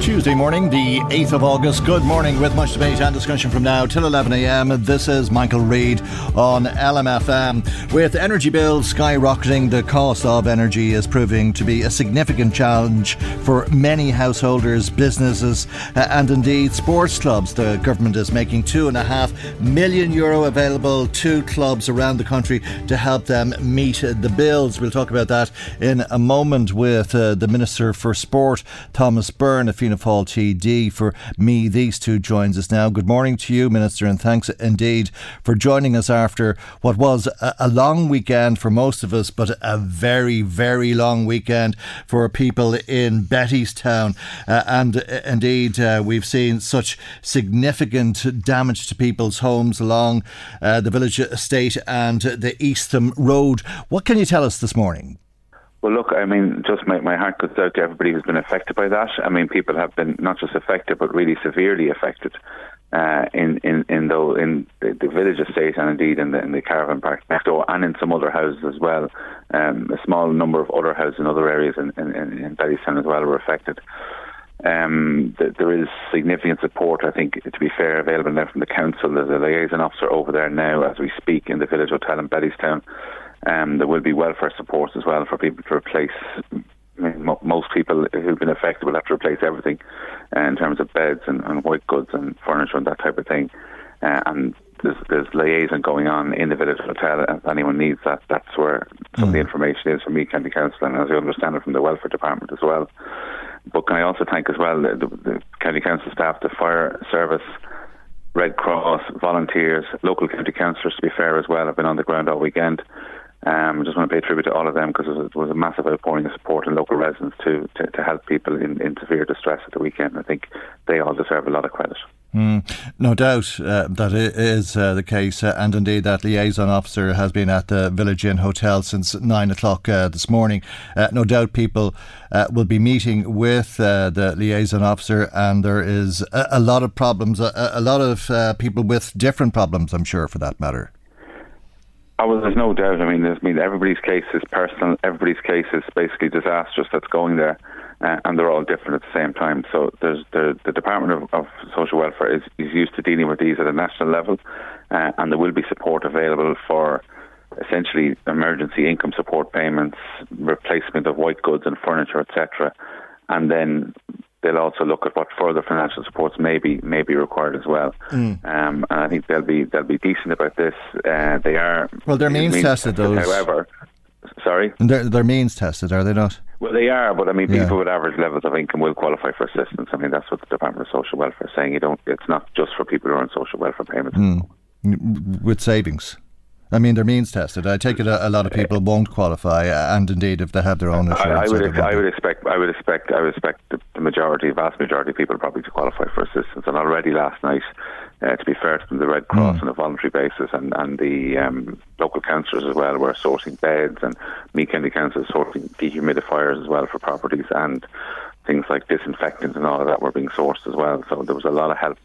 Tuesday morning, the 8th of August. Good morning with much debate and discussion from now till 11am. This is Michael Reade on LMFM. With energy bills skyrocketing, the cost of energy is proving to be a significant challenge for many householders, businesses, uh, and indeed sports clubs. The government is making two and a half million euro available to clubs around the country to help them meet the bills. We'll talk about that in a moment with uh, the Minister for Sport, Thomas Byrne. A Fianna Fáil TD. For Meath East two joins us now. Good morning to you, Minister, and thanks indeed for joining us after what was a, a long weekend for most of us, but a very, very long weekend for people in Bettystown. Uh, and uh, indeed, uh, we've seen such significant damage to people's homes along uh, the village estate and the Eastham Road. What can you tell us this morning? Well, look, I mean, just my, my heart goes out to everybody who's been affected by that. I mean, people have been not just affected, but really severely affected uh, in in in, the, in the, the, village estate and indeed in the, in the caravan park next door and in some other houses as well. Um, a small number of other houses in other areas in, in, in as well were affected. Um, th- there is significant support, I think, to be fair, available now from the council. There's a liaison officer over there now as we speak in the village hotel in Bettystown. Um, there will be welfare support as well for people to replace. I mean, most people who've been affected will have to replace everything uh, in terms of beds and, and, white goods and furniture and that type of thing. Uh, and there's, there's liaison going on in the village hotel. If anyone needs that, that's where some mm. of the mm. information is from Meath County Council and as I understand it from the welfare department as well. But can I also thank as well the, the county council staff, the fire service, Red Cross, volunteers, local county councillors to be fair as well, have been on the ground all weekend. Um, I just want to pay tribute to all of them because it was a massive outpouring of support in local residents to, to, to help people in, in severe distress at the weekend. I think they all deserve a lot of credit. Mm, no doubt uh, that is uh, the case, uh, and indeed that liaison officer has been at the Village Inn Hotel since nine o'clock uh, this morning. Uh, no doubt people uh, will be meeting with the liaison officer, and there is a, a lot of problems, a, a lot of people with different problems, I'm sure, for that matter. Oh, well, there's no doubt. I mean, I mean, everybody's case is personal. Everybody's case is basically disastrous that's going there, uh, and they're all different at the same time. So there's the the Department of, of Social Welfare is, is used to dealing with these at a national level, uh, and there will be support available for essentially emergency income support payments, replacement of white goods and furniture, etc. And then they'll also look at what further financial supports may be may be required as well. Mm. Um, and I think they'll be they'll be decent about this. Uh, they are well. They're means, means tested, those. However, sorry, they're, they're means tested, are they not? Well, they are, but I mean, people yeah. with average levels of income will qualify for assistance. I mean, that's what the Department of Social Welfare is saying. You don't. It's not just for people who are on social welfare payments. Mm. With savings. I mean, they're means tested. I take it a, a, lot of people won't qualify, and indeed, if they have their own insurance, I, I would, ex- I would expect, I would expect, I would expect the, the majority, vast majority of people probably to qualify for assistance. And already last night, uh, to be fair to the Red Cross mm. on a voluntary basis, and and the um, local councillors as well were sourcing beds, and Meath County Council sourcing dehumidifiers as well for properties, and things like disinfectants and all of that were being sourced as well. So there was a lot of help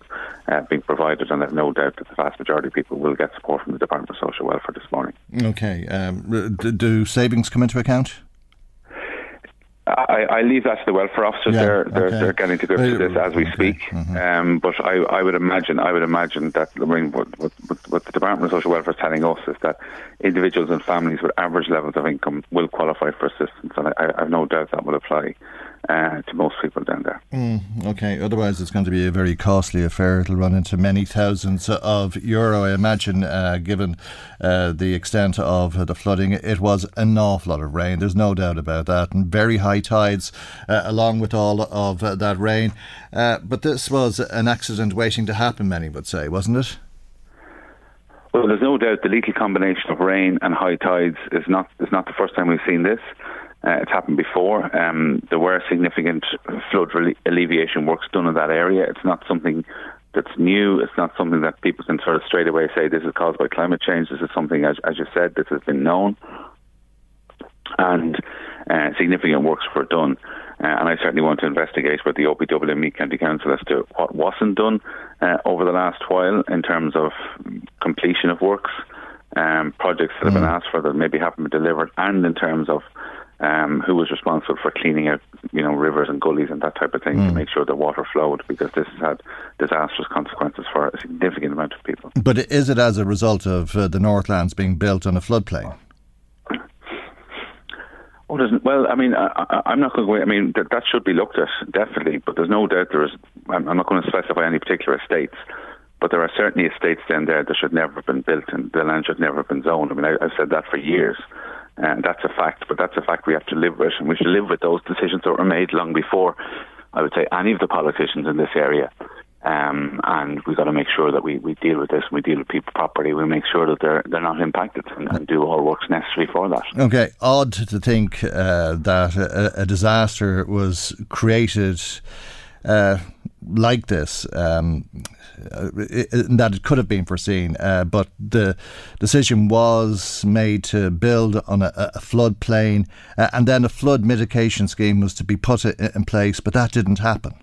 uh, being provided, and I've no doubt that the vast majority of people will get support from the Department of Social Welfare this morning. Okay. Um, do savings come into account? I, I, leave that to the welfare officers. Yeah, they're, they're, okay. they're getting to grips with this as we okay. speak. Mm-hmm. Um, but I, I would imagine, I would imagine that I mean, what, what, what, the Department of Social Welfare is telling us is that individuals and families with average levels of income will qualify for assistance, and I, I have no doubt that will apply uh, to most people down there. Mm, okay, otherwise it's going to be a very costly affair. It'll run into many thousands of euro, I imagine, uh, given uh, the extent of the flooding. It was an awful lot of rain, there's no doubt about that, and very high tides uh, along with all of uh, that rain. Uh, but this was an accident waiting to happen, many would say, wasn't it? Well, there's no doubt the lethal combination of rain and high tides is not is not the first time we've seen this. Uh, it's happened before. Um, there were significant flood alleviation works done in that area. It's not something that's new. It's not something that people can sort of straight away say this is caused by climate change. This is something, as, as you said, this has been known. and uh, significant works were done. Uh, and I certainly want to investigate with the OPW and Meath County Council as to what wasn't done uh, over the last while in terms of completion of works, um, projects that have been mm. asked for that maybe haven't been delivered, and in terms of um, who was responsible for cleaning out, you know, rivers and gullies and that type of thing mm. to make sure the water flowed, because this has had disastrous consequences for a significant amount of people. But is it as a result of uh, the Northlands being built on a floodplain? Oh, well, I mean, I, am not going to. I mean, that, that should be looked at definitely, but there's no doubt there is. I'm, I'm not going to specify any particular estates, but there are certainly estates down there that should never have been built and the land should never have been zoned. I mean, I, have said that for years, and that's a fact. But that's a fact we have to live with, and we should live with those decisions that were made long before. I would say any of the politicians in this area um, and we've got to make sure that we, we deal with this and we deal with people properly. We make sure that they're they're not impacted and, and do all works necessary for that. Okay, odd to think uh, that a, a, disaster was created uh, like this. Um, that it could have been foreseen, uh, but the decision was made to build on a, a floodplain, uh, and then a flood mitigation scheme was to be put in place, but that didn't happen.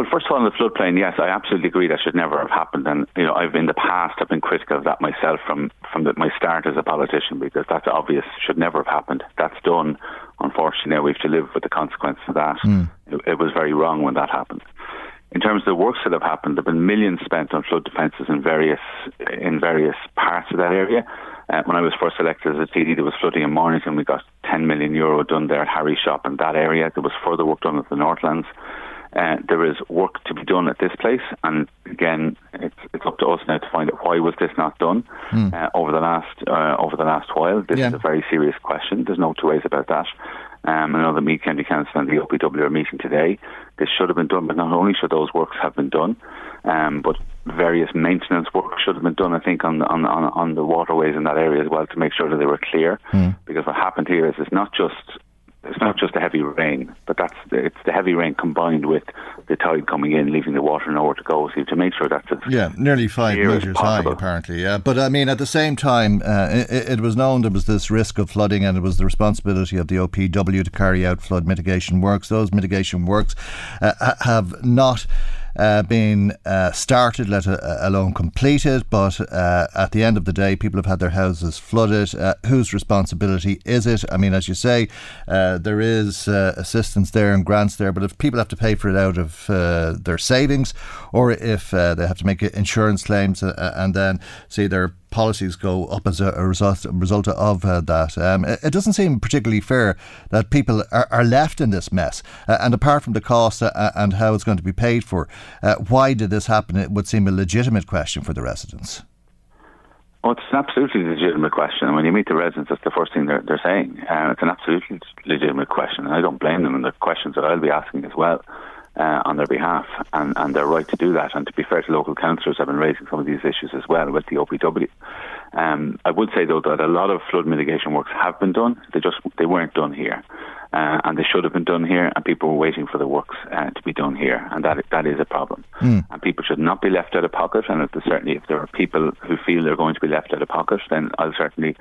Well, first of all, on the floodplain, yes, I absolutely agree that should never have happened. And you know, I've in the past I've been critical of that myself from from the, my start as a politician because that's obvious should never have happened. That's done. Unfortunately, now we have to live with the consequences of that. Mm. It, it was very wrong when that happened. In terms of the works that have happened, there have been millions spent on flood defences in various in various parts of that area. Uh, when I was first elected as a TD, there was flooding in Mornington. We got 10 million euro done there at Harry Shop in that area. There was further work done at the Northlands. Uh, there is work to be done at this place, and again, it's, it's up to us now to find out why was this not done mm. uh, over the last uh, over the last while. This yeah. is a very serious question. There's no two ways about that. Um, I know the Meath County Council and the OPW are meeting today. This should have been done, but not only should those works have been done, um, but various maintenance work should have been done. I think on the, on, on, on the waterways in that area as well to make sure that they were clear. Mm. Because what happened here is it's not just it's not just the heavy rain, but that's the, it's the heavy rain combined with the tide coming in, leaving the water nowhere to go. So to make sure that's yeah, nearly five metres high apparently. Yeah, but I mean at the same time, uh, it, it, was known there was this risk of flooding, and it was the responsibility of the OPW to carry out flood mitigation works. Those mitigation works uh, have not uh, been uh, started, let alone completed. But uh, at the end of the day, people have had their houses flooded. Uh, whose responsibility is it? I mean, as you say, uh, there is uh, assistance there and grants there, but if people have to pay for it out of their savings, or if they have to make insurance claims and then see their policies go up as a, result, result of uh, that. Um, it, doesn't seem particularly fair that people are, are left in this mess. Uh, and apart from the cost uh, and how it's going to be paid for, uh, why did this happen? It would seem a legitimate question for the residents. Oh, it's an absolutely legitimate question. And when you meet the residents, that's the first thing they're, they're saying. Uh, it's an absolutely legitimate question. And I don't blame them, and the questions that I'll be asking as well uh, on their behalf, and, and they're right to do that. And to be fair to local councillors, I've been raising some of these issues as well with the OPW. Um, I would say though that a lot of flood mitigation works have been done. They just they weren't done here uh, and they should have been done here, and people were waiting for the works uh, to be done here, and that that is a problem. Mm. And people should not be left out of pocket. And if certainly, if there are people who feel they're going to be left out of pocket, then I'll certainly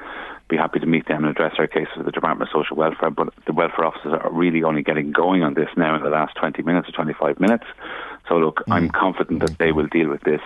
be happy to meet them and address their cases with the Department of Social Welfare. But the welfare officers are really only getting going on this now in the last 20 minutes or 25 minutes. So look, mm. I'm confident that they will deal with this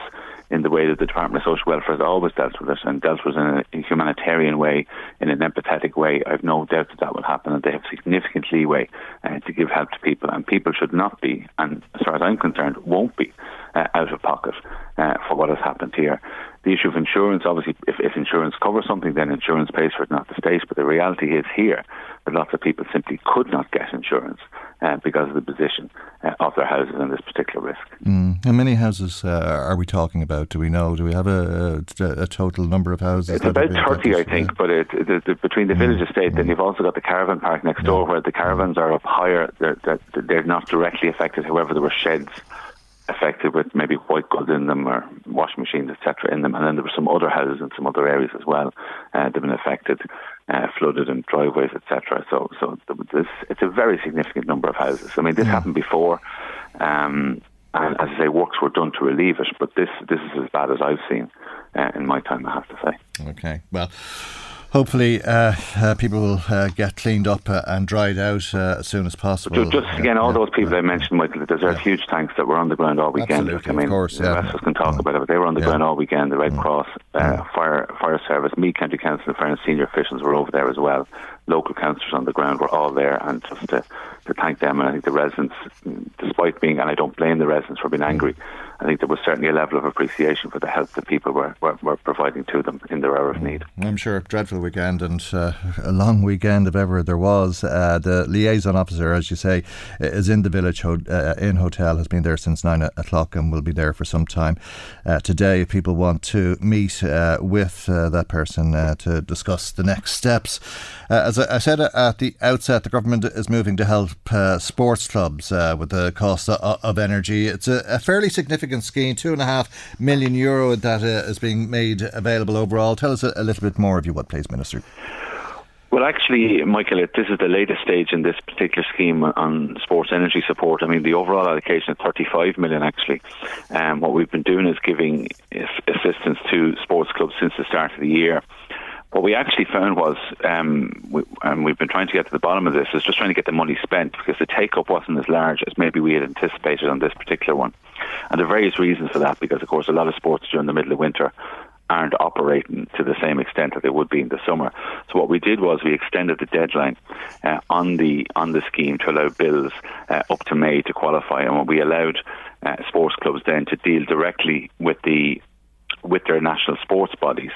in the way that the Department of Social Welfare has always dealt with it and dealt with it in a humanitarian way, in an empathetic way. I've no doubt that that will happen and they have significant leeway uh, to give help to people and people should not be, and as far as I'm concerned, won't be uh, out of pocket uh, for what has happened here. The issue of insurance, obviously, if, if insurance covers something, then insurance pays for it, not the state. But the reality is here that lots of people simply could not get insurance uh, because of the position uh, of their houses and this particular risk. Mm. How many houses uh, are we talking about? Do we know? Do we have a, a, a total number of houses? It's about 30, I think, yeah. but it, the, the, between the mm. village estate, mm. then you've also got the caravan park next yeah. door where the caravans are up higher. They're, they're, they're not directly affected, however, there were sheds affected with maybe white goods in them or washing machines, etc., in them. And then there were some other houses in some other areas as well uh, that have been affected, uh, flooded and driveways, etc. So, so this it's a very significant number of houses. I mean, this yeah. happened before. Um, and as I say, works were done to relieve it, but this this is as bad as I've seen uh, in my time. I have to say. Okay, well. Hopefully uh, uh, people will uh, get cleaned up uh, and dried out uh, as soon as possible. Just, just again, all those people I mentioned, Michael, deserve huge thanks that were on the ground all weekend. Absolutely, I mean, of course, the yeah. rest of us can talk about it, but they were on the Yeah. ground all weekend. The Red Mm. Cross, uh, Fire Fire Service, Meath, County Council, and Fairness senior officials were over there as well. Local councillors on the ground were all there, and just to, to thank them. And I think the residents, mm, despite being, and I don't blame the residents for being angry, I think there was certainly a level of appreciation for the help that people were, were, were providing to them in their hour of need. I'm sure a dreadful weekend and uh, a long weekend if ever there was. Uh, the liaison officer, as you say, is in the village ho- uh, inn hotel. Has been there since nine o'clock and will be there for some time uh, today. If people want to meet uh, with uh, that person uh, to discuss the next steps, uh, as I, I said at the outset, the government is moving to help uh, sports clubs uh, with the cost of, of energy. It's a, a fairly significant scheme, two and a half million euro that uh, is being made available overall. Tell us a, a little bit more, if you would, please, Minister. Well, actually, Michael, this is the latest stage in this particular scheme on sports energy support. I mean, the overall allocation is 35 million, actually. Um, what we've been doing is giving assistance to sports clubs since the start of the year. What we actually found was, um, we, and we've been trying to get to the bottom of this, is just trying to get the money spent because the take up wasn't as large as maybe we had anticipated on this particular one. And there are various reasons for that because, of course, a lot of sports during the middle of winter aren't operating to the same extent that they would be in the summer. So what we did was we extended the deadline uh, on the on the scheme to allow bills uh, up to May to qualify, and we allowed uh, sports clubs then to deal directly with the with their national sports bodies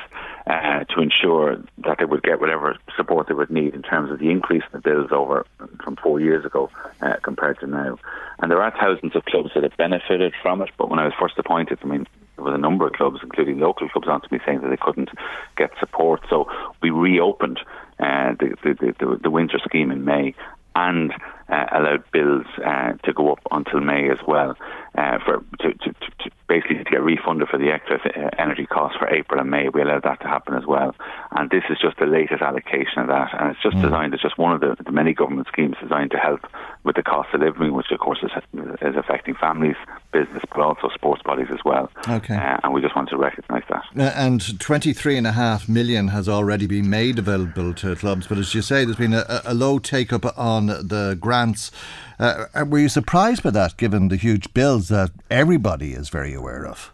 uh, to ensure that they would get whatever support they would need in terms of the increase in the bills over from four years ago uh, compared to now. And there are thousands of clubs that have benefited from it, but when I was first appointed, I mean, there was a number of clubs, including local clubs, on to me saying that they couldn't get support. So we reopened uh, the, the, the, the winter scheme in May and uh, allowed bills uh, to go up until May as well, uh, for to, to, to, basically to get refunded for the excess uh, energy costs for April and May. We allowed that to happen as well, and this is just the latest allocation of that, and it's just designed. It's just one of the, the many government schemes designed to help with the cost of living, which of course is, is affecting families, business, but also sports bodies as well. Okay. uh, and we just want to recognise that. Uh, and 23 and a half million has already been made available to clubs. But as you say, there's been a, a low take up on the grants. Uh, were you surprised by that, given the huge bills that everybody is very aware of?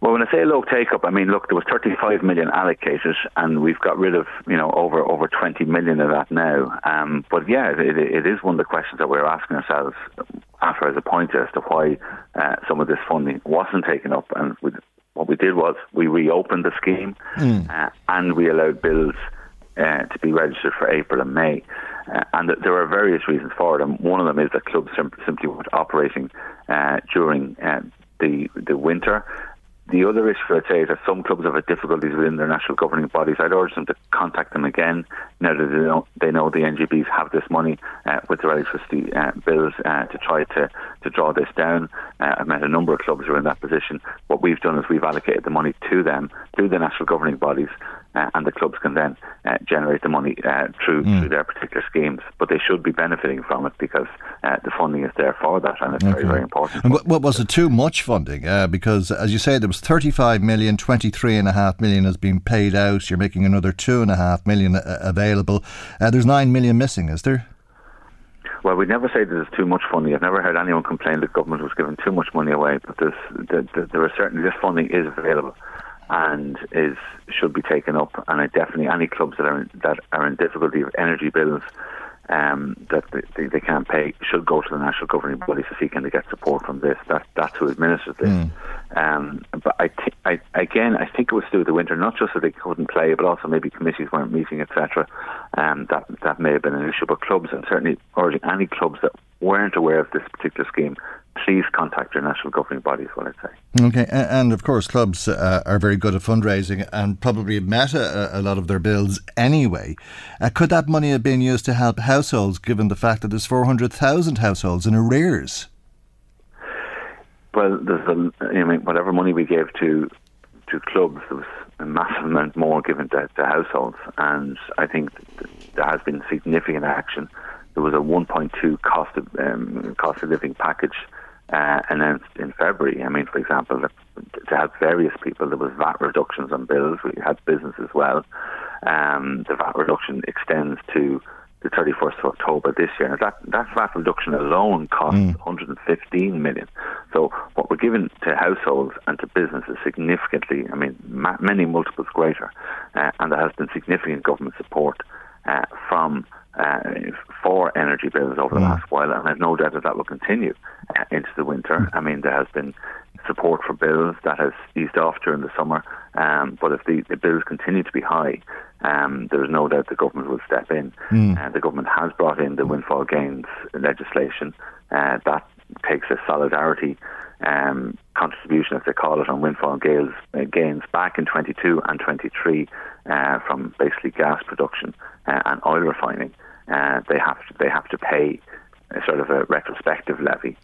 Well, when I say low take up, I mean look, there was 35 million allocated, and we've got rid of you know over over 20 million of that now. Um, but yeah, it, it is one of the questions that we're asking ourselves after as a point as to why uh, some of this funding wasn't taken up. And we, what we did was we reopened the scheme, uh, and we allowed bills uh, to be registered for April and May. Uh, and th- there are various reasons for it, and one of them is that clubs sim- simply weren't operating uh, during uh, the the winter. The other issue I'd say is that some clubs have had difficulties within their national governing bodies. I'd urge them to contact them again now that they know, they know the NGBs have this money uh, with their electricity uh, bills uh, to try to, to draw this down. Uh, I've met a number of clubs who are in that position. What we've done is we've allocated the money to them, through the national governing bodies, uh, and the clubs can then uh, generate the money uh, through through their particular schemes. But they should be benefiting from it because uh, the funding is there for that, and it's very very important. And what, what was it too much funding? Uh, because as you say, there was 35 million, 23 and a half million has been paid out. You're making another two and a half million uh, available. Uh, there's nine million missing, is there? Well, we'd never say there's too much funding. I've never heard anyone complain that government was giving too much money away. But there's, there, there- there are certainly this funding is available and is should be taken up. And I definitely any clubs that are in, that are in difficulty with energy bills um, that they- they, can't pay should go to the national governing body to see can they get support from this. That that's who administers this. Um, but I, thi- I again, I think it was through the winter, not just that they couldn't play, but also maybe committees weren't meeting, etc. Um, that that may have been an issue. But clubs, and certainly urging any clubs that weren't aware of this particular scheme, please contact your national governing bodies. What I'd say. Okay, and of course, clubs uh, are very good at fundraising and probably met a, a lot of their bills anyway. Uh, could that money have been used to help households, given the fact that there's 400,000 households in arrears? Well, there's a, I mean, whatever money we gave to to clubs, there was a massive amount more given to, to households, and I think th- there has been significant action. There was a 1.2 cost of um, cost of living package uh, announced in February. I mean, for example, to help various people, there was VAT reductions on bills. We had business as well. um, the VAT reduction extends to the 31st of October this year. Now that, that VAT reduction alone costs mm. 115 million. So what we're giving to households and to businesses significantly, I mean, ma- many multiples greater, uh, and there has been significant government support uh, from uh, for energy bills over the mm. last while, and I've no doubt that that will continue uh, into the winter. Mm. I mean, there has been support for bills that has eased off during the summer, um, but if the, the, bills continue to be high, um, there is no doubt the government will step in. Mm. Uh, the government has brought in the windfall gains legislation uh, that takes a solidarity um, contribution, as they call it, on windfall gains, uh, gains back in 22 and 23 uh, from basically gas production uh, and oil refining. Uh, they have to, they have to pay a sort of a retrospective levy.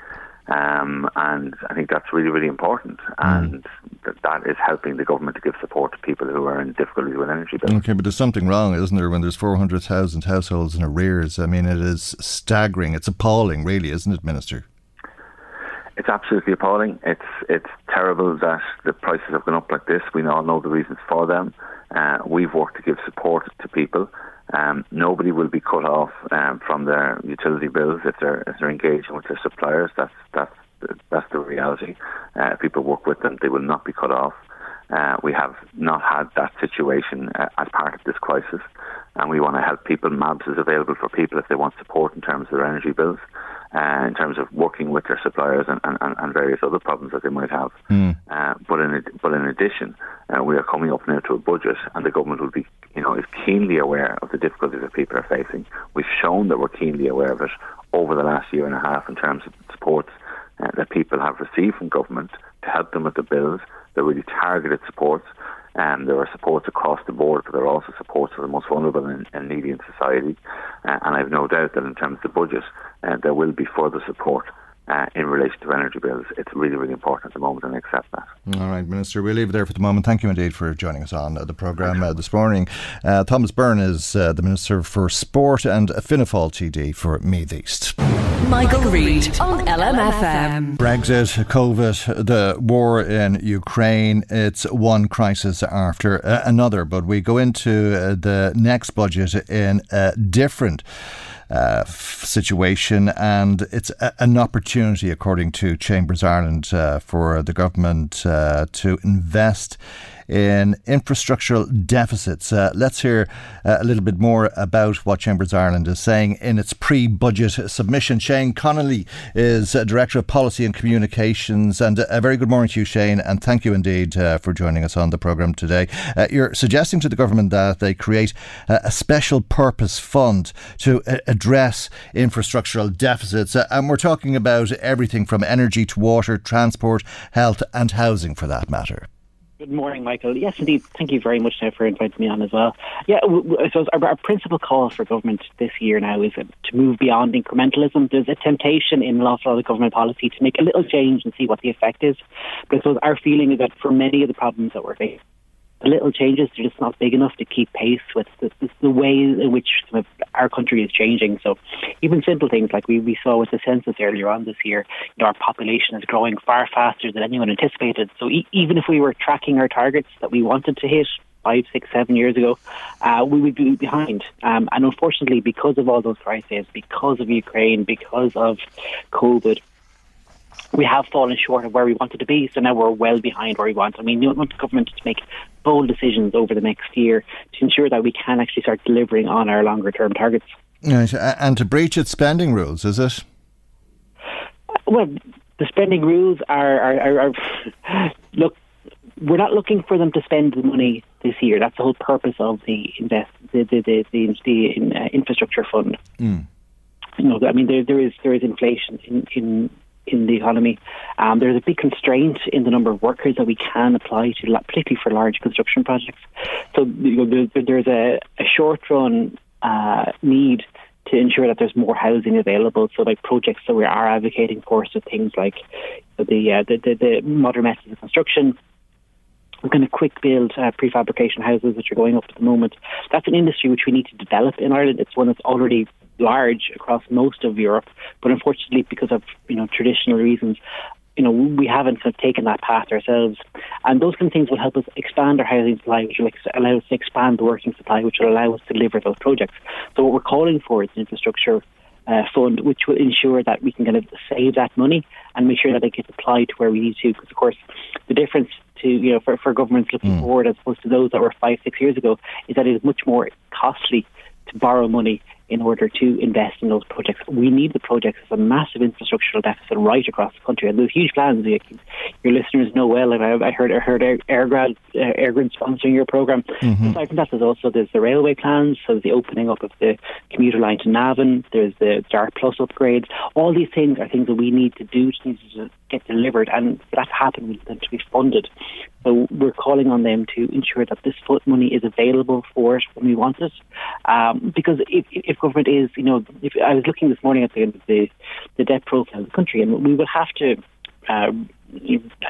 Um, and I think that's really, really important. Mm. And that, that is helping the government to give support to people who are in difficulties with energy bills. Okay, but there's something wrong, isn't there, when there's 400,000 households in arrears? I mean, it is staggering. It's appalling, really, isn't it, Minister? It's absolutely appalling. It's it's terrible that the prices have gone up like this. We all know the reasons for them. Uh, we've worked to give support to people. Um, nobody will be cut off um, from their utility bills if they're if they're engaging with their suppliers. That's that's that's the reality. Uh, if people work with them, they will not be cut off. Uh, we have not had that situation uh, as part of this crisis, and we want to help people. MABS is available for people if they want support in terms of their energy bills uh, in terms of working with their suppliers and, and, and various other problems that they might have. Mm. Uh, but in but in addition, uh, we are coming up now to a budget, and the government will be, you know, is keenly aware of the difficulties that people are facing. We've shown that we're keenly aware of it over the last year and a half in terms of supports uh, that people have received from government to help them with the bills. They're really targeted supports. Um, there are supports across the board, but there are also supports for the most vulnerable and, and needy in society. Uh, and I have no doubt that in terms of the budget, uh, there will be further support uh, in relation to energy bills. It's really, really important at the moment, and I accept that. All right, Minister, we'll leave it there for the moment. Thank you indeed for joining us on the programme uh, this morning. Uh, Thomas Byrne is uh, the Minister for Sport and Fianna Fáil TD for Meath East. Michael, Reade on LMFM. Brexit, COVID, the war in Ukraine, it's one crisis after uh, another, but we go into uh, the next budget in a different uh, situation, and it's a, an opportunity, according to Chambers Ireland, uh, for the government uh, to invest in infrastructural deficits. Uh, let's hear uh, a little bit more about what Chambers Ireland is saying in its pre budget submission. Shane Conneely is uh, Director of Policy and Communications. And a very good morning to you, Shane, and thank you indeed uh, for joining us on the programme today. Uh, you're suggesting to the government that they create a special purpose fund to uh, address infrastructural deficits. and we're talking about everything from energy to water, transport, health, and housing for that matter. Good morning, Michael. Yes, indeed. Thank you very much now for inviting me on as well. Yeah, I suppose our, our principal call for government this year now is uh, to move beyond incrementalism. There's a temptation in a lot of government policy to make a little change and see what the effect is. But I suppose our feeling is that for many of the problems that we're facing, little changes are just not big enough to keep pace with the, the, way in which our country is changing. So even simple things like we, we saw with the census earlier on this year, you know, our population is growing far faster than anyone anticipated. So e- even if we were tracking our targets that we wanted to hit five, six, seven years ago, uh, we would be behind. Um, and unfortunately, because of all those crises, because of Ukraine, because of COVID, we have fallen short of where we wanted to be. So now we're well behind where we want. I mean, we want the government to make bold decisions over the next year to ensure that we can actually start delivering on our longer term targets. Right. And to breach its spending rules, is it? Well, the spending rules are, are, are, are look. We're not looking for them to spend the money this year. That's the whole purpose of the invest the the the, the, the uh, infrastructure fund. Mm. You know, I mean, there there is there is inflation in in in the economy. Um, there's a big constraint in the number of workers that we can apply to, particularly for large construction projects. So you know, there's a, a short run uh, need to ensure that there's more housing available. So, like projects that we are advocating for, so things like the uh, the, the, the modern methods of construction, kind of quick build uh, prefabrication houses which are going up at the moment. That's an industry which we need to develop in Ireland. It's one that's already large across most of Europe, but unfortunately, because of you know traditional reasons, you know we haven't kind of taken that path ourselves. And those kind of things will help us expand our housing supply, which will allow us to expand the working supply, which will allow us to deliver those projects. So what we're calling for is an infrastructure uh, fund, which will ensure that we can kind of save that money and make sure that it gets applied to where we need to. Because of course, the difference to you know for, for governments looking mm. forward as opposed to those that were five six years ago is that it is much more costly to borrow money in order to invest in those projects. We need the projects. There's a massive infrastructural deficit right across the country, and there's huge plans. Your listeners know well. I heard I heard Airgrad uh, EirGrid sponsoring your program. Mm-hmm. Aside from that, there's also there's the railway plans. So the opening up of the commuter line to Navan. There's the Dart Plus upgrades. All these things are things that we need to do to get delivered, and for that to happen, we need them to be funded. So we're calling on them to ensure that this money is available for it when we want it. Um, because if, if government is, you know, if I was looking this morning at the, the, the debt profile of the country, and we will have to uh,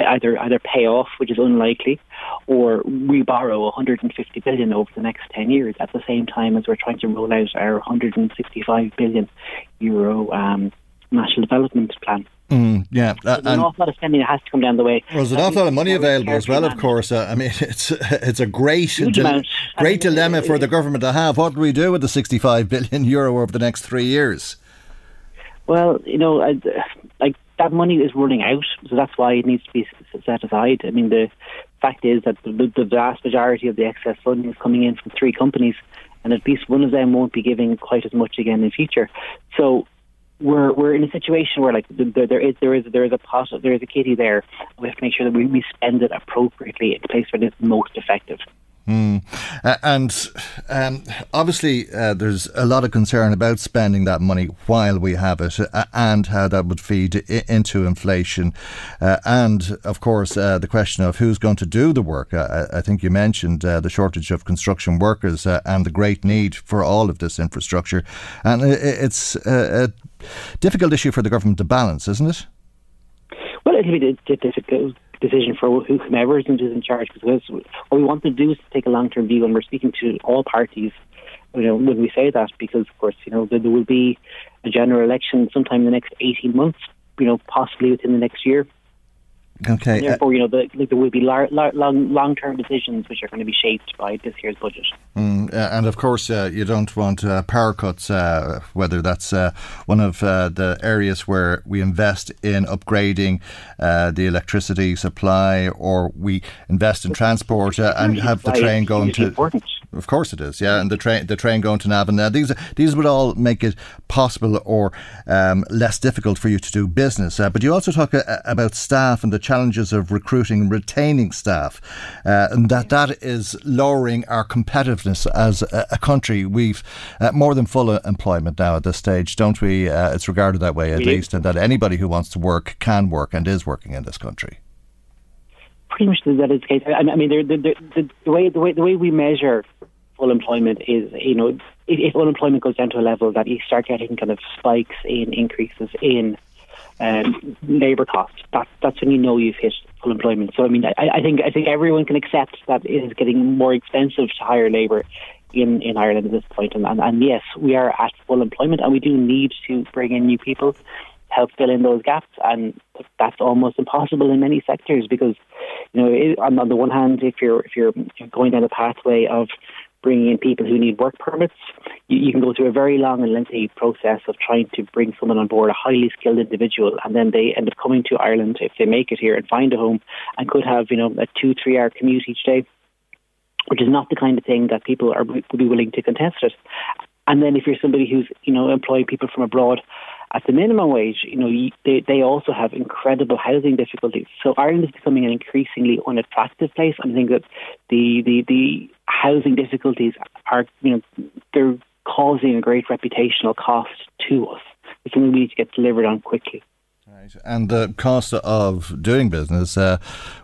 either either pay off, which is unlikely, or we borrow 150 billion over the next 10 years at the same time as we're trying to roll out our 165 billion euro um, national development plan. Mm, yeah, uh, there's an awful lot of spending that has to come down the way. Well, there's an awful lot of money available as well, of course. Uh, I mean, it's it's a great di- great dilemma for the government to have. What do we do with the 65 billion euro over the next three years? Well, you know, I, like that money is running out, so that's why it needs to be set aside. I mean, the fact is that the, the vast majority of the excess funding is coming in from three companies, and at least one of them won't be giving quite as much again in future. So we're we're in a situation where like there, there is there is there is a pot there is a kitty there. We have to make sure that we, we spend it appropriately in place where it's most effective. Mm. Uh, and um, obviously, uh, there's a lot of concern about spending that money while we have it uh, and how that would feed I- into inflation. Uh, and, of course, uh, the question of who's going to do the work. Uh, I think you mentioned the shortage of construction workers and the great need for all of this infrastructure. And it's a difficult issue for the government to balance, isn't it? Well, it'll be difficult decision for whomever is in charge because what we want to do is to take a long term view and we're speaking to all parties you know when we say that because of course you know there, will be a general election sometime in the next 18 months you know possibly within the next year Okay. And therefore, you know, the, there will be lar- lar- long long term decisions which are going to be shaped by this year's budget. Mm, uh, and of course, uh, you don't want uh, power cuts, uh, whether that's uh, one of uh, the areas where we invest in upgrading the electricity supply, or we invest in transport and have the train going to. Important. Of course, it is. Yeah, and the train the train going to Navan. these these would all make it possible or um, less difficult for you to do business. but you also talk about staff and the challenges of recruiting and retaining staff, uh, and that that is lowering our competitiveness as a, a country. We've uh, more than full employment now at this stage, don't we? Uh, it's regarded that way at yeah. least, and that anybody who wants to work can work and is working in this country. Pretty much that is the case. I mean, the, the, the, the way the way the way we measure full employment is, you know, if, if unemployment goes down to a level that you start getting kind of spikes in increases in um, labour costs. That, that's when you know you've hit full employment. So I mean, I, I think I think everyone can accept that it is getting more expensive to hire labour in, in Ireland at this point. And, and, and yes, we are at full employment, and we do need to bring in new people to help fill in those gaps. And that's almost impossible in many sectors because you know, it, on, on the one hand, if you're if you're going down the pathway of bringing in people who need work permits. You, you, can go through a very long and lengthy process of trying to bring someone on board, a highly skilled individual, and then they end up coming to Ireland if they make it here and find a home and could have, you know, a two, three hour commute each day, which is not the kind of thing that people are would be willing to contest it. And then if you're somebody who's, you know, employing people from abroad, at the minimum wage, you know, they, they also have incredible housing difficulties. So Ireland is becoming an increasingly unattractive place. I think that the, the, the housing difficulties are, you know, they're causing a great reputational cost to us. It's something we need to get delivered on quickly. Right. And the cost of doing business uh,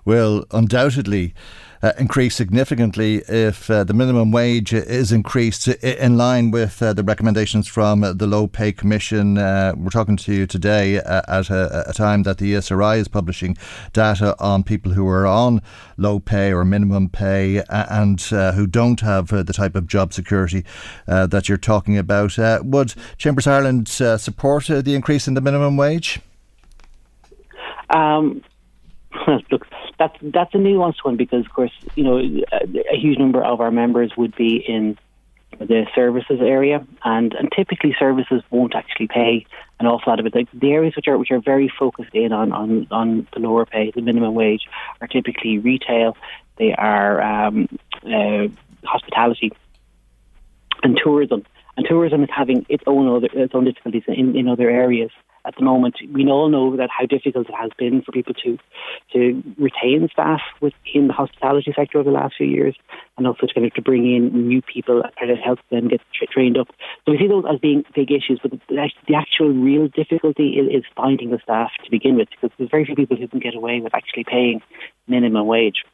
will undoubtedly uh, increase significantly if uh, the minimum wage is increased in line with uh, the recommendations from the Low Pay Commission. Uh, we're talking to you today uh, at a, a, time that the ESRI is publishing data on people who are on low pay or minimum pay and who don't have the type of job security that you're talking about. would Chambers Ireland support the increase in the minimum wage? Um, look, that's that's a nuanced one because, of course, you know, a, a huge number of our members would be in the services area, and, and typically services won't actually pay an awful lot of it. Like the areas which are which are very focused in on, on, on the lower pay, the minimum wage, are typically retail. They are um, uh, hospitality and tourism. And tourism is having its own other its own difficulties in, in other areas at the moment. We all know that how difficult it has been for people to to retain staff within the hospitality sector over the last few years, and also to kind of to bring in new people and help them get tra- trained up. So we see those as being big issues, but the, the actual real difficulty is, is finding the staff to begin with, because there's very few people who can get away with actually paying minimum wage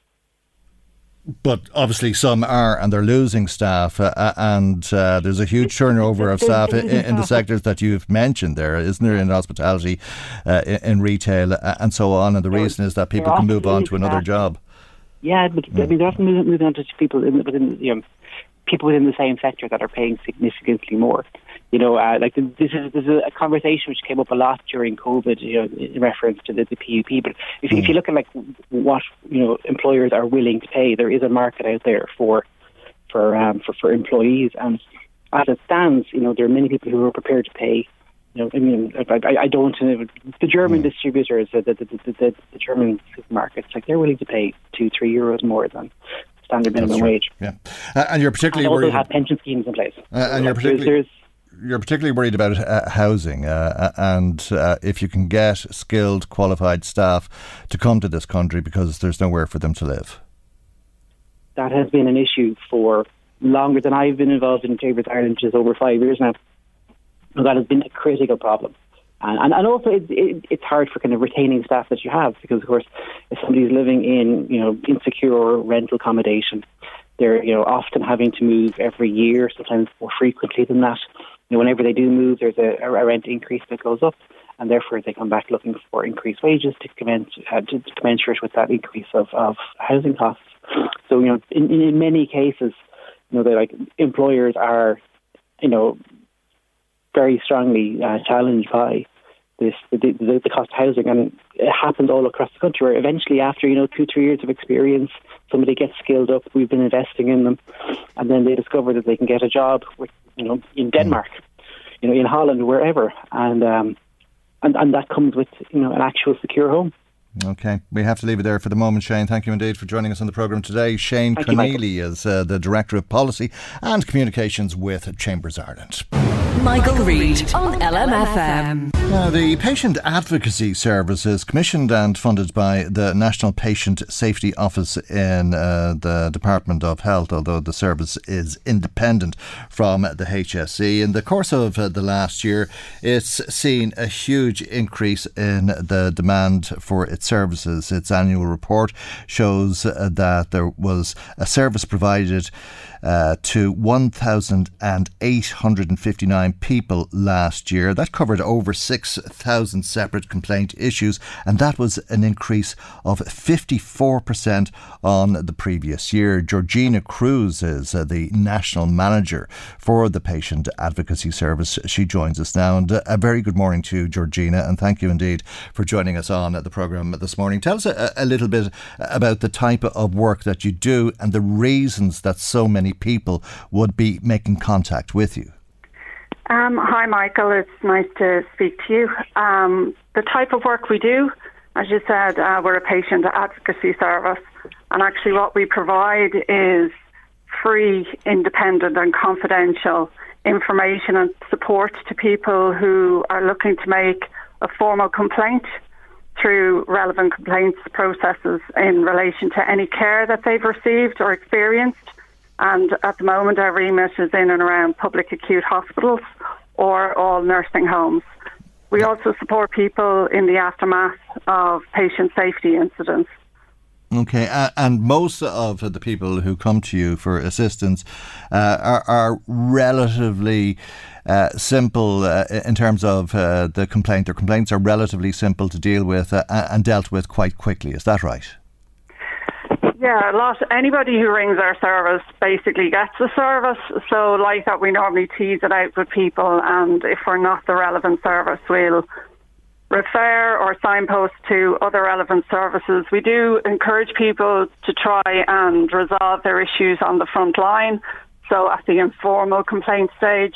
but obviously some are, and they're losing staff, uh, uh and uh, there's a huge turnover of staff in, in, the sectors that you've mentioned there, isn't there, in hospitality, uh, in, in, retail, uh, and so on. And the reason is that people can move on to another job. Yeah, but I mean, they're often moving on to people in, within, you know, people within the same sector that are paying significantly more you know, uh, like this is this is a conversation which came up a lot during COVID, you know, in reference to the, the PUP. But if, mm. if you look at like what you know employers are willing to pay, there is a market out there for for um, for for employees, and as it stands, you know, there are many people who are prepared to pay. You know, I mean, I, I don't. Uh, the German mm. distributors, the the, the the, the German supermarkets, like they're willing to pay two, three euros more than standard minimum wage. Yeah, uh, and you're particularly and also worried. have pension schemes in place. Uh, and you're particularly. There's, there's, you're particularly worried about uh, housing, uh, uh, and uh, if you can get skilled, qualified staff to come to this country because there's nowhere for them to live. That has been an issue for longer than I've been involved in Chambers Ireland, which is over five years now. that has been a critical problem. And, and, and also, it, it, it's hard for kind of retaining staff that you have because, of course, if somebody's living in, you know, insecure rental accommodation, they're, you know, often having to move every year, sometimes more frequently than that you know, whenever they do move, there's a, a rent increase that goes up, and therefore they come back looking for increased wages to, uh, to commensurate with that increase of, of housing costs. So, you know, in, in many cases, you know, they like employers are, you know, very strongly uh, challenged by this the, the, the cost of housing, and it happens all across the country. Where eventually, after you know two three years of experience, somebody gets skilled up. We've been investing in them, and then they discover that they can get a job, with, you know, in Denmark, you know, in Holland, wherever, and um, and and that comes with you know an actual secure home. Okay, we have to leave it there for the moment, Shane. Thank you indeed for joining us on the programme today. Shane Thank Conneely is uh, the Director of Policy and Communications with Chambers Ireland. Michael, Reade on LMFM. Now, the Patient Advocacy Service is commissioned and funded by the National Patient Safety Office in uh, the Department of Health, although the service is independent from the HSE. In the course of uh, the last year, it's seen a huge increase in the demand for its services. Its annual report shows uh, that there was a service provided uh, to 1,859 people last year. That covered over 6,000 separate complaint issues, and that was an increase of 54% on the previous year. Georgina Cruz is uh, the national manager for the Patient Advocacy Service. She joins us now, and uh, a very good morning to you, Georgina, and thank you indeed for joining us on the programme this morning. Tell us a, a little bit about the type of work that you do and the reasons that so many many people would be making contact with you. Um, hi, Michael. It's nice to speak to you. Um, the type of work we do, as you said, uh, we're a patient advocacy service, and actually, what we provide is free, independent, and confidential information and support to people who are looking to make a formal complaint through relevant complaints processes in relation to any care that they've received or experienced and at the moment, our remit is in and around public acute hospitals or all nursing homes. We also support people in the aftermath of patient safety incidents. Okay, uh, and most of the people who come to you for assistance uh, are, are, relatively uh, simple uh, in terms of uh, the complaint. Their complaints are relatively simple to deal with uh, and dealt with quite quickly. Is that right? Yeah, a lot. Anybody who rings our service basically gets the service. So, like that, we normally tease it out with people, and if we're not the relevant service, we'll refer or signpost to other relevant services. We do encourage people to try and resolve their issues on the front line, so at the informal complaint stage,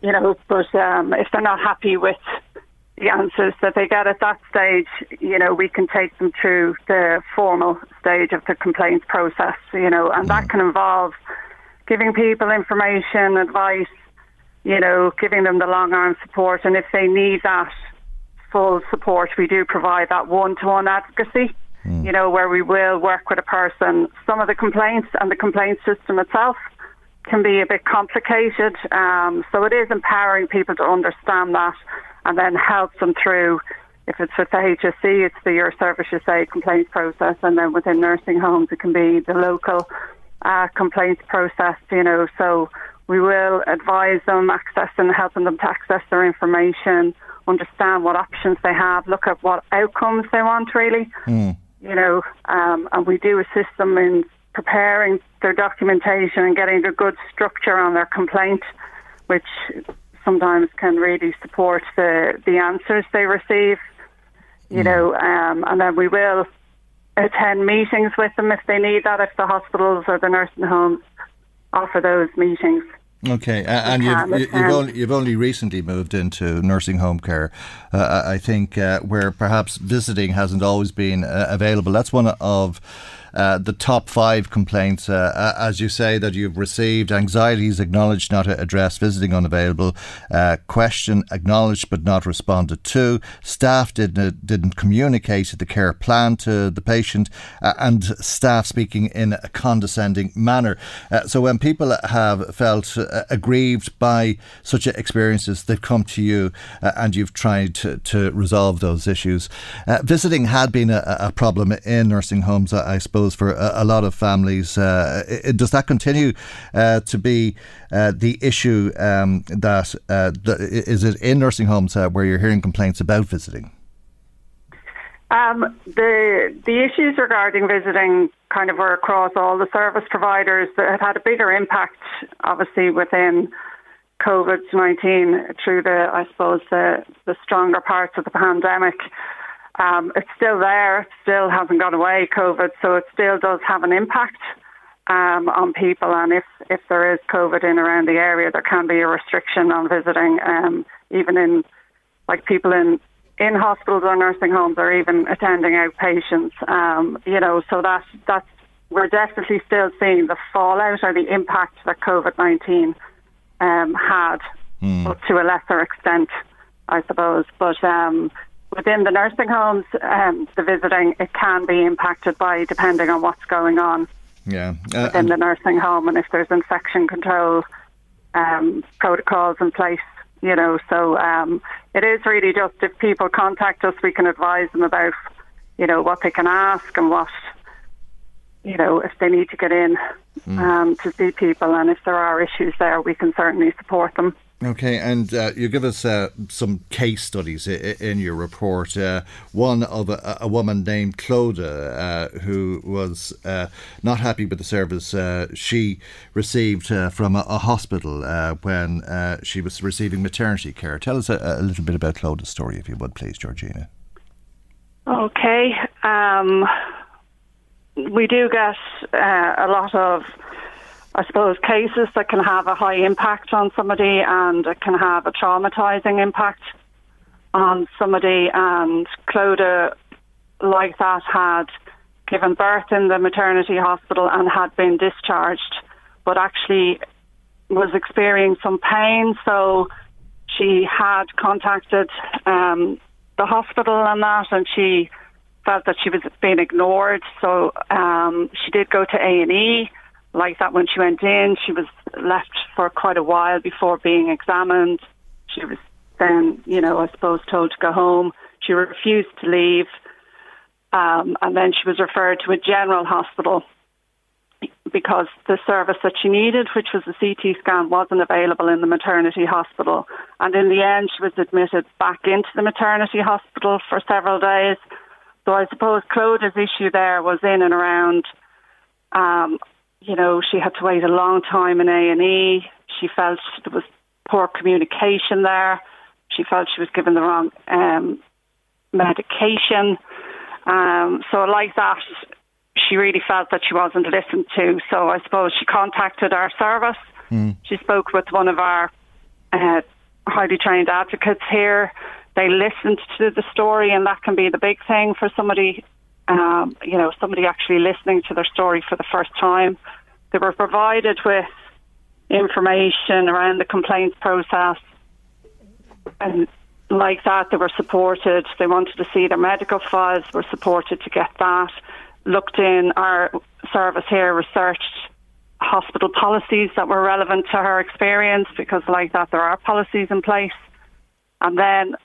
you know, but um, if they're not happy with the answers that they get at that stage, you know, we can take them through the formal stage of the complaints process, you know, and that can involve giving people information, advice, you know, giving them the long arm support, and if they need that full support, we do provide that one to one advocacy. Mm. You know, where we will work with a person. Some of the complaints and the complaint system itself can be a bit complicated, um, so it is empowering people to understand that and then help them through. If it's with the HSE, it's the Your Service Your Say complaints process, and then within nursing homes, it can be the local uh, complaints process. You know, so we will advise them, accessing, helping them to access their information, understand what options they have, look at what outcomes they want, really. Mm. You know, um, and we do assist them in preparing their documentation and getting a good structure on their complaint, which sometimes can really support the, the answers they receive. You mm. know, um, and then we will attend meetings with them if they need that, if the hospitals or the nursing homes offer those meetings. Okay, and you've, you've, only, you've only recently moved into nursing home care, uh, I think, uh, where perhaps visiting hasn't always been uh, available. That's one of uh, the top five complaints, uh, as you say, that you've received. Anxieties acknowledged, not addressed. Visiting unavailable. Uh, question acknowledged but not responded to. Staff didn't didn't communicate the care plan to the patient, uh, and staff speaking in a condescending manner. Uh, so when people have felt aggrieved by such experiences, they've come to you, and you've tried to, to resolve those issues. visiting had been a, a problem in nursing homes, I suppose suppose, for a, a lot of families. Uh, it, does that continue uh, to be uh, the issue um, that uh, is it in nursing homes uh, where you're hearing complaints about visiting? Um, the the issues regarding visiting kind of were across all the service providers that had had a bigger impact, obviously within COVID nineteen through the I suppose the the stronger parts of the pandemic. Um, it's still there, it still hasn't gone away, COVID, so it still does have an impact um, on people. And if, if there is COVID in around the area, there can be a restriction on visiting, um, even in like people in in hospitals or nursing homes, or even attending outpatients. Um, you know, so that that's we're definitely still seeing the fallout or the impact that COVID nineteen um, had, mm. but to a lesser extent, I suppose. But um, within the nursing homes, um, the visiting it can be impacted by depending on what's going on. Yeah, uh, within the nursing home, and if there's infection control um, protocols in place, you know. So um, it is really just if people contact us, we can advise them about, you know, what they can ask and what, you know, if they need to get in mm. um, to see people, and if there are issues there, we can certainly support them. Okay, and uh, you give us uh, some case studies in your report. Uh, one of a, a, woman named Clodagh, uh, who was uh, not happy with the service uh, she received from a, a hospital when she was receiving maternity care. Tell us a, a, little bit about Clodagh's story, if you would, please, Georgina. Okay. Um, we do get a lot of I suppose, cases that can have a high impact on somebody and it can have a traumatizing impact on somebody. And Clodagh, like that, had given birth in the maternity hospital and had been discharged, but actually was experiencing some pain. So she had contacted um, the hospital and that, and she felt that she was being ignored. So um, she did go to A and E like that when she went in. She was left for quite a while before being examined. She was then, you know, I suppose told to go home. She refused to leave. Um, and then she was referred to a general hospital because the service that she needed, which was a CT scan, wasn't available in the maternity hospital. And in the end, she was admitted back into the maternity hospital for several days. So I suppose Clodagh's issue there was in and around um, you know, she had to wait a long time in A and E. She felt there was poor communication there. She felt she was given the wrong um, medication. Um, so, like that, she really felt that she wasn't listened to. So, I suppose she contacted our service. Mm. She spoke with one of our uh, highly trained advocates here. They listened to the story, and that can be the big thing for somebody. Um, you know, somebody actually listening to their story for the first time. They were provided with information around the complaints process, and like that, they were supported. They wanted to see their medical files, were supported to get that. Looked in our service here, researched hospital policies that were relevant to her experience because, like that, there are policies in place. And then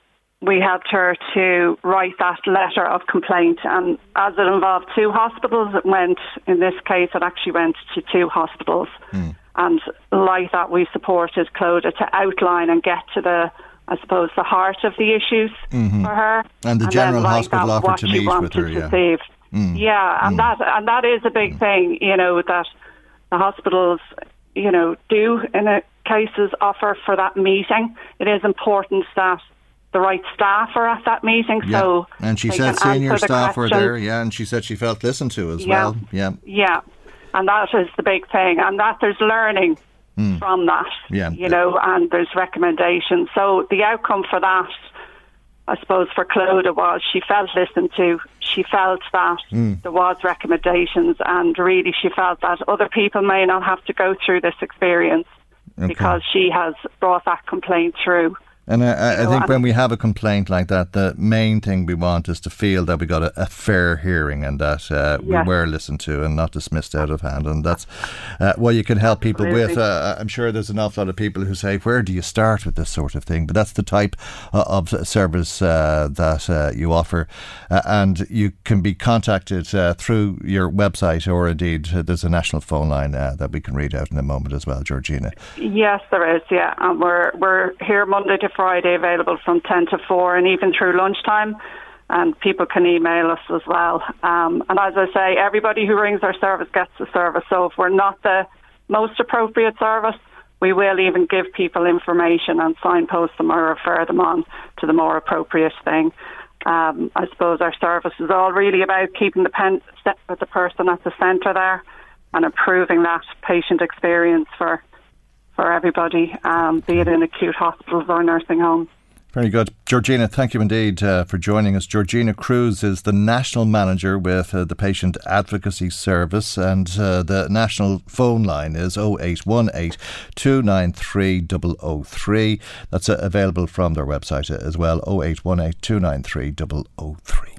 we helped her to write that letter of complaint. And as it involved two hospitals, it went, in this case, it actually went to two hospitals. Mm. And like that, we supported Clodagh to outline and get to the, I suppose, the heart of the issues mm-hmm. for her. And the and general like hospital that, offered to meet with her, yeah. Mm. Yeah, and mm. that and that is a big mm. thing, you know, that the hospitals, you know, do in a cases offer for that meeting. It is important that the right staff are at that meeting. Yeah. So and she said senior staff were there. Yeah, and she said she felt listened to as yeah. well. Yeah, yeah, and that is the big thing, and that there's learning mm. from that. Yeah, you know, and there's recommendations. So the outcome for that I suppose, for Clodagh was she felt listened to. She felt that mm. there was recommendations, and really she felt that other people may not have to go through this experience okay. because she has brought that complaint through. And I, I think when we have a complaint like that, the main thing we want is to feel that we got a, a fair hearing and that uh, yes. we were listened to and not dismissed out of hand. And that's uh, what you can help people Absolutely. with. Uh, I'm sure there's an awful lot of people who say, "Where do you start with this sort of thing?" But that's the type uh, of service uh, that uh, you offer, and you can be contacted through your website or indeed there's a national phone line that we can read out in a moment as well, Georgina. Yes, there is. Yeah, and we're we're here Monday to Friday available from 10 to 4 and even through lunchtime. And people can email us as well. Um, and as I say, everybody who rings our service gets the service. So if we're not the most appropriate service, we will even give people information and signpost them or refer them on to the more appropriate thing. Um, I suppose our service is all really about keeping the pen, the person at the centre there and improving that patient experience for for everybody, um, be it in acute hospitals or nursing homes. Very good. Georgina, thank you indeed uh, for joining us. Georgina Cruz is the National Manager with uh, the Patient Advocacy Service, and uh, the national phone line is 0818 293 003. That's uh, available from their website as well 0818 293 003.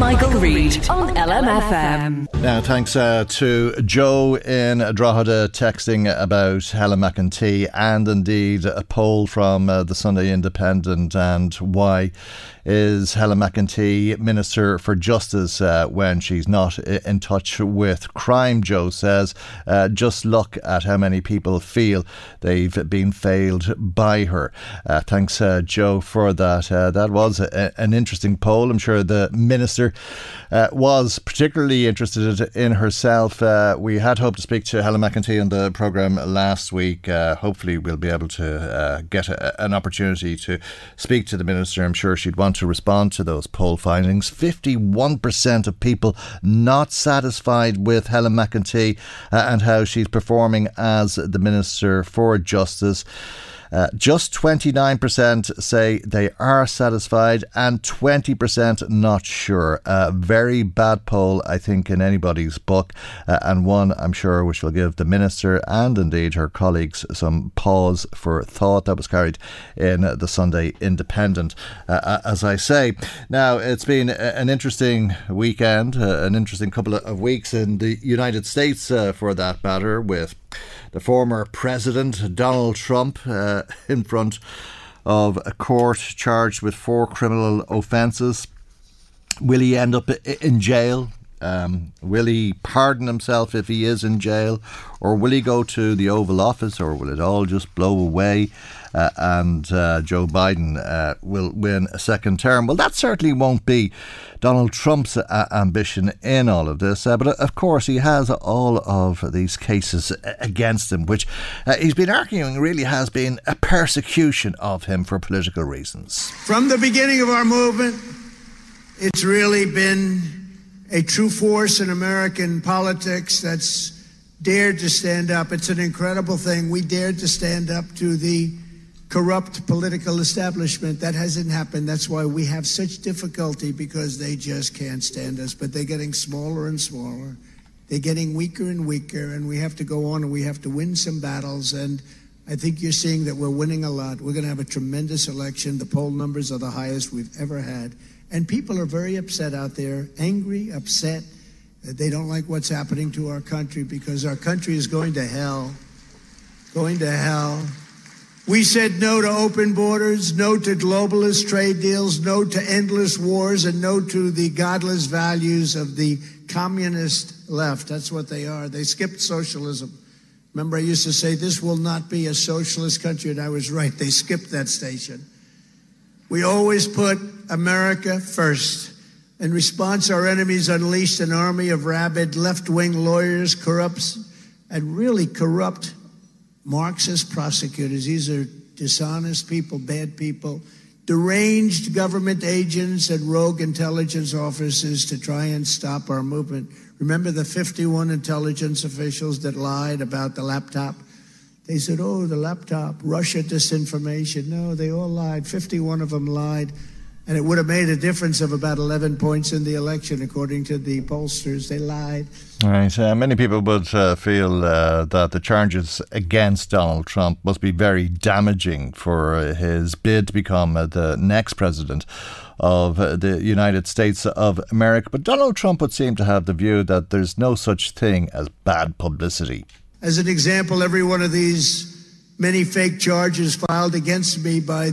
Michael, Reade on LMFM. Now, thanks uh, to Joe in Drogheda texting about Helen McEntee and indeed a poll from uh, the Sunday Independent and why is Helen McEntee Minister for Justice uh, when she's not in touch with crime, Joe says. Uh, just look at how many people feel they've been failed by her. Uh, thanks, uh, Joe, for that. Uh, that was a, an interesting poll. I'm sure the Minister uh, was particularly interested in herself. we had hoped to speak to Helen McEntee on the programme last week. hopefully, we'll be able to get a, an opportunity to speak to the Minister. I'm sure she'd want want to respond to those poll findings. 51% of people not satisfied with Helen McEntee uh, and how she's performing as the Minister for Justice. Uh, just 29% say they are satisfied and 20% not sure. A very bad poll, I think, in anybody's book, uh, and one I'm sure which will give the Minister and indeed her colleagues some pause for thought that was carried in the Sunday Independent. Uh, uh as I say, now it's been an interesting weekend, uh, an interesting couple of weeks in the United States for that matter, with the former president, Donald Trump, uh, in front of a court charged with four criminal offences. Will he end up in jail? Um, will he pardon himself if he is in jail? Or will he go to the Oval Office? Or will it all just blow away? Uh, and uh, Joe Biden uh, will win a second term. Well, that certainly won't be Donald Trump's uh, ambition in all of this, uh, but uh, of course he has all of these cases against him, which he's been arguing really has been a persecution of him for political reasons. From the beginning of our movement, It's really been a true force in American politics that's dared to stand up. It's an incredible thing. We dared to stand up to the corrupt political establishment. That hasn't happened. That's why we have such difficulty because they just can't stand us. But they're getting smaller and smaller. They're getting weaker and weaker, and we have to go on and we have to win some battles. And I think you're seeing that we're winning a lot. We're going to have a tremendous election. The poll numbers are the highest we've ever had. And people are very upset out there, angry, upset. They don't like what's happening to our country because our country is going to hell. Going to hell. We said no to open borders, no to globalist trade deals, no to endless wars, and no to the godless values of the communist left. That's what they are. They skipped socialism. Remember, I used to say this will not be a socialist country, and I was right. They skipped that station. We always put America first. In response, our enemies unleashed an army of rabid left wing lawyers, corrupts, and really corrupt Marxist prosecutors. These are dishonest people, bad people, deranged government agents and rogue intelligence officers to try and stop our movement. Remember the 51 intelligence officials that lied about the laptop? They said, oh, the laptop, Russia disinformation. No, they all lied. 51 of them lied. And it would have made a difference of about 11 points in the election, according to the pollsters. They lied. Right. Uh, many people would uh, feel uh, that the charges against Donald Trump must be very damaging for uh, his bid to become uh, the next president of uh, the United States of America. But Donald Trump would seem to have the view that there's no such thing as bad publicity. As an example, every one of these many fake charges filed against me by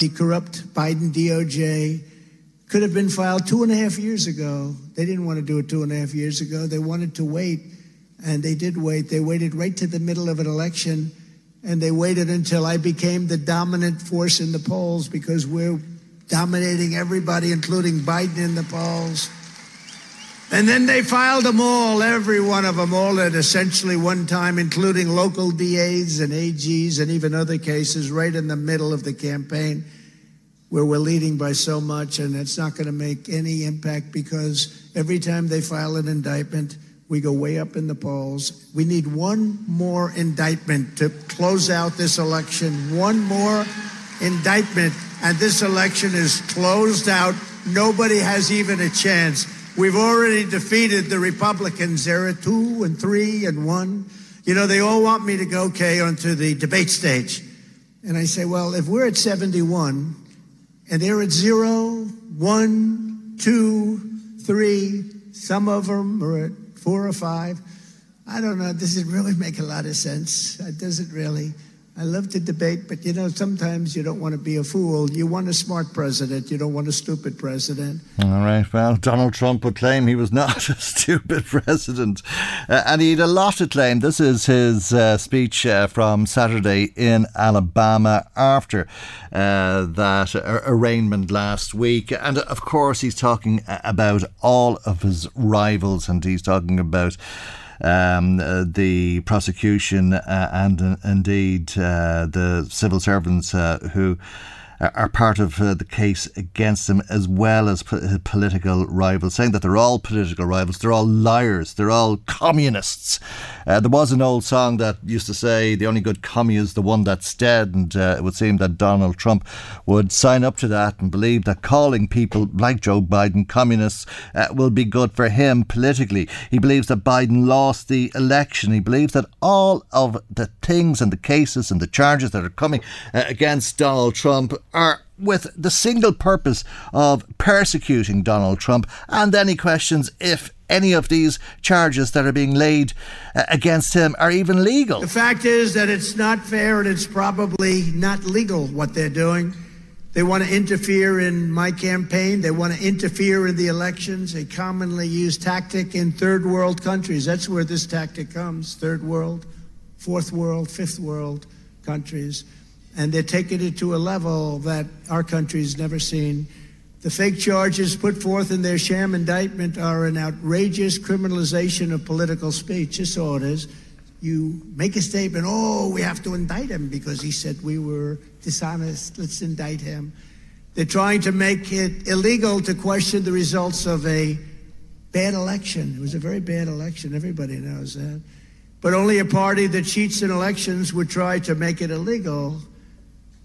The corrupt Biden DOJ could have been filed two and a half years ago. They didn't want to do it two and a half years ago. They wanted to wait, and they did wait. They waited right to the middle of an election, and they waited until I became the dominant force in the polls because we're dominating everybody, including Biden in the polls. And then they filed them all, every one of them, all at essentially one time, including local DAs and AGs and even other cases right in the middle of the campaign where we're leading by so much. And it's not going to make any impact because every time they file an indictment, we go way up in the polls. We need one more indictment to close out this election. One more indictment, and this election is closed out. Nobody has even a chance. We've already defeated the Republicans. They're at two and three and one. You know, they all want me to go, okay, onto the debate stage. And I say, well, if we're at 71 and they're at zero, one, two, three, some of them are at four or five. I don't know. Does it really make a lot of sense? It doesn't really. I love to debate, but you know, sometimes you don't want to be a fool. You want a smart president. You don't want a stupid president. All right. Well, Donald Trump would claim he was not a stupid president. Uh, and he had a lot to claim. This is his uh, speech uh, from Saturday in Alabama after uh, that arraignment last week. And of course, he's talking about all of his rivals and he's talking about um, uh, the prosecution uh, and uh, indeed the civil servants who are part of uh, the case against him as well as po- political rivals, saying that they're all political rivals, they're all liars, they're all communists. Uh, there was an old song that used to say, the only good commie is the one that's dead, and uh, it would seem that Donald Trump would sign up to that and believe that calling people like Joe Biden communists uh, will be good for him politically. He believes that Biden lost the election. He believes that all of the things and the cases and the charges that are coming uh, against Donald Trump are with the single purpose of persecuting Donald Trump. And then he questions if any of these charges that are being laid uh, against him are even legal. The fact is that it's not fair and it's probably not legal what they're doing. They want to interfere in my campaign. They want to interfere in the elections, a commonly used tactic in third world countries. That's where this tactic comes third world, fourth world, fifth world countries and they're taking it to a level that our country's never seen. The fake charges put forth in their sham indictment are an outrageous criminalization of political speech. All it is. You make a statement, oh, we have to indict him because he said we were dishonest. Let's indict him. They're trying to make it illegal to question the results of a bad election. It was a very bad election. Everybody knows that. But only a party that cheats in elections would try to make it illegal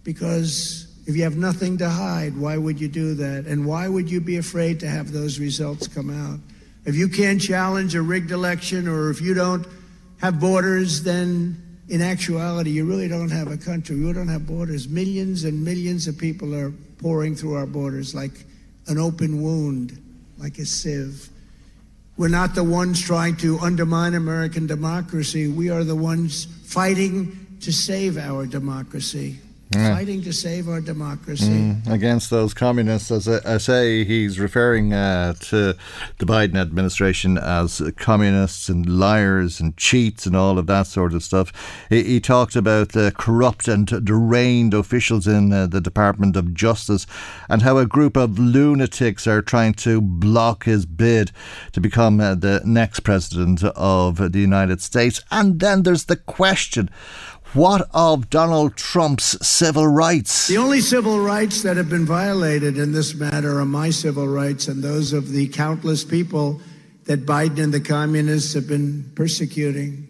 because if you have nothing to hide, why would you do that? And why would you be afraid to have those results come out? If you can't challenge a rigged election or if you don't have borders, then in actuality, you really don't have a country. We don't have borders. Millions and millions of people are pouring through our borders like an open wound, like a sieve. We're not the ones trying to undermine American democracy. We are the ones fighting to save our democracy yeah. fighting to save our democracy. Mm, against those communists. As I, I say, he's referring uh, to the Biden administration as communists and liars and cheats and all of that sort of stuff. He, he talked about the corrupt and deranged officials in uh, the Department of Justice and how a group of lunatics are trying to block his bid to become uh, the next president of the United States. And then there's the question what of Donald Trump's civil rights? The only civil rights that have been violated in this matter are my civil rights and those of the countless people that Biden and the communists have been persecuting.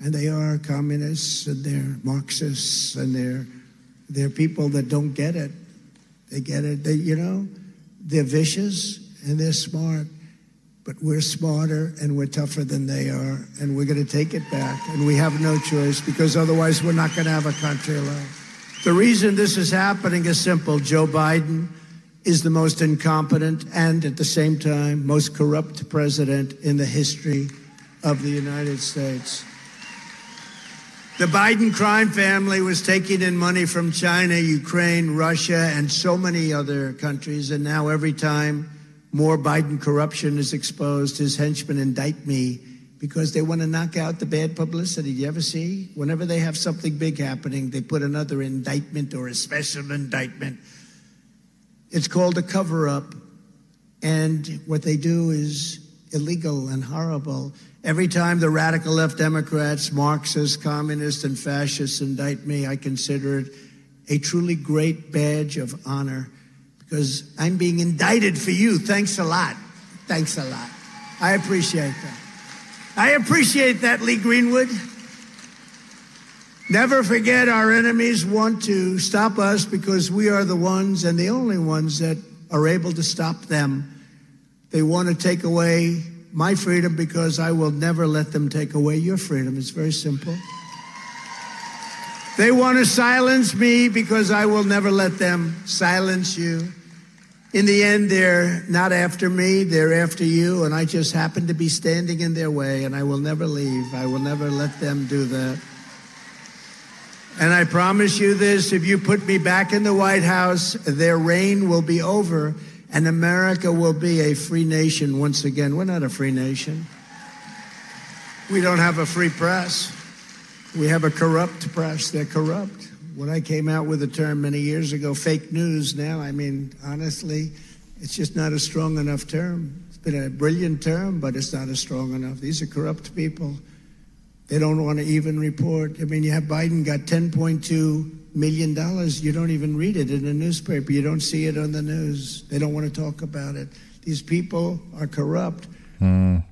And they are communists and they're Marxists and they're, they're people that don't get it. They get it. They, you know, they're vicious and they're smart but we're smarter and we're tougher than they are, and we're going to take it back. And we have no choice because otherwise we're not going to have a country left. The reason this is happening is simple Joe Biden is the most incompetent and at the same time most corrupt president in the history of the United States. The Biden crime family was taking in money from China, Ukraine, Russia, and so many other countries. And now every time more Biden corruption is exposed, his henchmen indict me because they want to knock out the bad publicity. You ever see? Whenever they have something big happening, they put another indictment or a special indictment. It's called a cover up. And what they do is illegal and horrible. Every time the radical left Democrats, Marxists, communists, and fascists indict me, I consider it a truly great badge of honor because I'm being indicted for you. Thanks a lot. Thanks a lot. I appreciate that. I appreciate that, Lee Greenwood. Never forget our enemies want to stop us because we are the ones and the only ones that are able to stop them. They want to take away my freedom because I will never let them take away your freedom. It's very simple. They want to silence me because I will never let them silence you. In the end, they're not after me, they're after you, and I just happen to be standing in their way, and I will never leave. I will never let them do that. And I promise you this if you put me back in the White House, their reign will be over and America will be a free nation once again. We're not a free nation. We don't have a free press. We have a corrupt press. They're corrupt. When I came out with the term many years ago, fake news, now, I mean, honestly, it's just not a strong enough term. It's been a brilliant term, but it's not a strong enough. These are corrupt people. They don't want to even report. I mean, you have Biden got $10.2 million. You don't even read it in the newspaper. You don't see it on the news. They don't want to talk about it. These people are corrupt. Mm.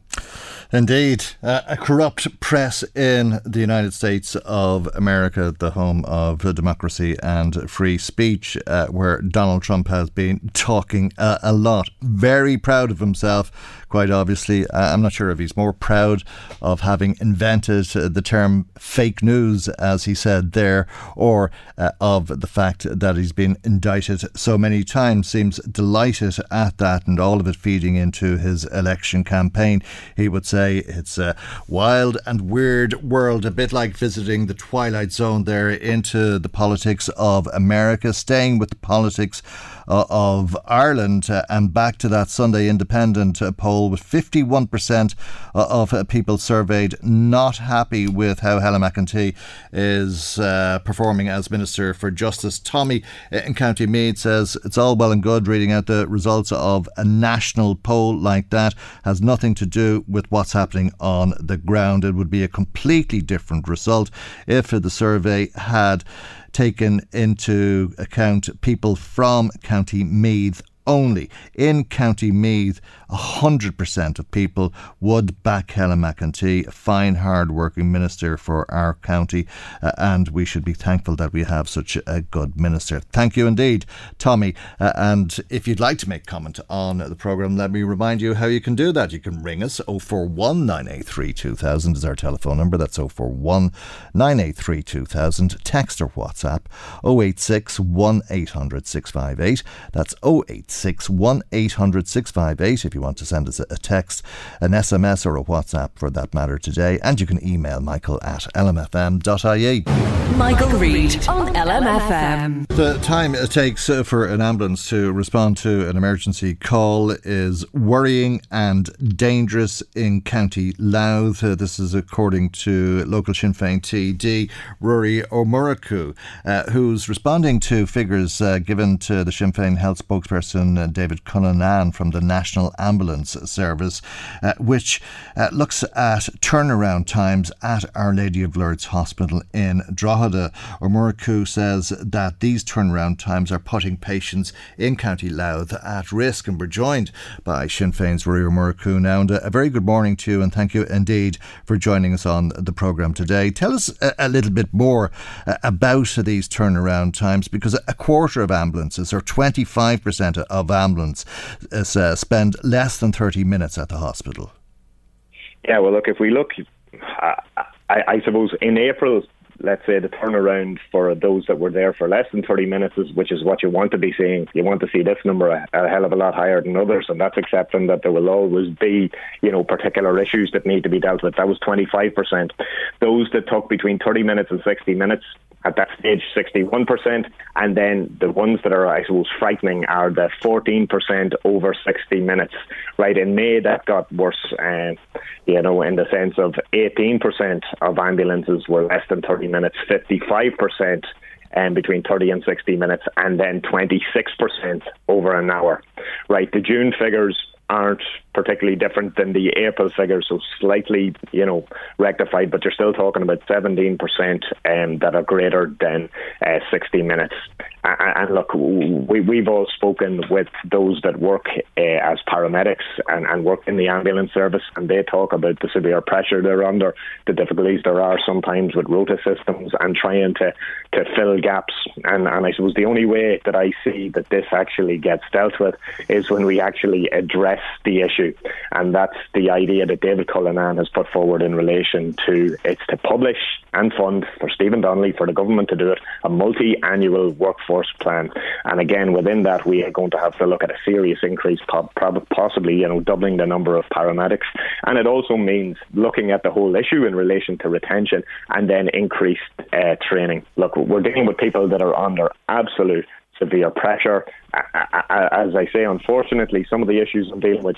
Indeed, uh, a corrupt press in the United States of America, the home of democracy and free speech, uh, where Donald Trump has been talking uh, a lot. Very proud of himself, quite obviously. Uh, I'm not sure if he's more proud of having invented uh, the term fake news, as he said there, or uh, of the fact that he's been indicted so many times. Seems delighted at that, and all of it feeding into his election campaign. He would say it's a wild and weird world, a bit like visiting the Twilight Zone there into the politics of America, staying with the politics uh, of Ireland uh, and back to that Sunday Independent uh, poll with 51% uh, of uh, people surveyed not happy with how Helen McEntee is uh, performing as Minister for Justice. Tommy in County Meath says it's all well and good reading out the results of a national poll like that has nothing to do with what's happening on the ground. It would be a completely different result if the survey had taken into account people from County Meath only. In County Meath, 100% of people would back Helen McEntee, a fine, hard working minister for our county, uh, and we should be thankful that we have such a good minister. Thank you indeed, Tommy. Uh, and if you'd like to make comment on the programme, let me remind you how you can do that. You can ring us 041 983 2000 is our telephone number. That's 041 983 2000. Text or WhatsApp 086 1800 658. That's 086 1800 658 if you want to send us a text, an SMS, or a WhatsApp for that matter today. And you can email michael at lmfm.ie. Michael, Reade on LMFM. The time it takes uh, for an ambulance to respond to an emergency call is worrying and dangerous in County Louth. Uh, this is according to local Sinn Féin TD Ruairi O Murchu, uh, who's responding to figures uh, given to the Sinn Féin health spokesperson uh, David Cullinane from the National Ambulance Service, uh, which uh, looks at turnaround times at Our Lady of Lourdes Hospital in Drogheda. O Murchu says that these turnaround times are putting patients in County Louth at risk, and we're joined by Sinn Féin's Ruairi O Murchu now. And a very good morning to you, and thank you indeed for joining us on the programme today. Tell us a, a little bit more uh, about these turnaround times, because a quarter of ambulances, or 25% of ambulance uh, spend less than 30 minutes at the hospital. Yeah, well, look, if we look, uh, I, I suppose in April, let's say the turnaround for those that were there for less than 30 minutes, is, which is what you want to be seeing. You want to see this number a, a, hell of a lot higher than others, and that's accepting that there will always be, you know, particular issues that need to be dealt with. That was 25%. Those that took between 30 minutes and 60 minutes, at that stage 61%. And then the ones that are, I suppose, frightening are the 14% over 60 minutes. Right in May, that got worse, uh, you know, in the sense of 18% of ambulances were less than 30 minutes, 55% um, between 30 and 60 minutes, and then 26% over an hour. Right, the June figures aren't particularly different than the April figures, so slightly, you know, rectified, but you're still talking about 17% um, that are greater than uh, 60 minutes. And, look, we, we've all spoken with those that work uh, as paramedics and, and work in the ambulance service, and they talk about the severe pressure they're under, the difficulties there are sometimes with rota systems and trying to, to fill gaps. And, and I suppose the only way that I see that this actually gets dealt with is when we actually address the issue and that's the idea that David Cullinane has put forward in relation to it's to publish and fund for Stephen Donnelly for the government to do it a multi-annual workforce plan, and again within that we are going to have to look at a serious increase, possibly you know doubling the number of paramedics, and it also means looking at the whole issue in relation to retention and then increased uh, training. Look, we're dealing with people that are under absolute severe pressure. As I say, unfortunately, some of the issues I'm dealing with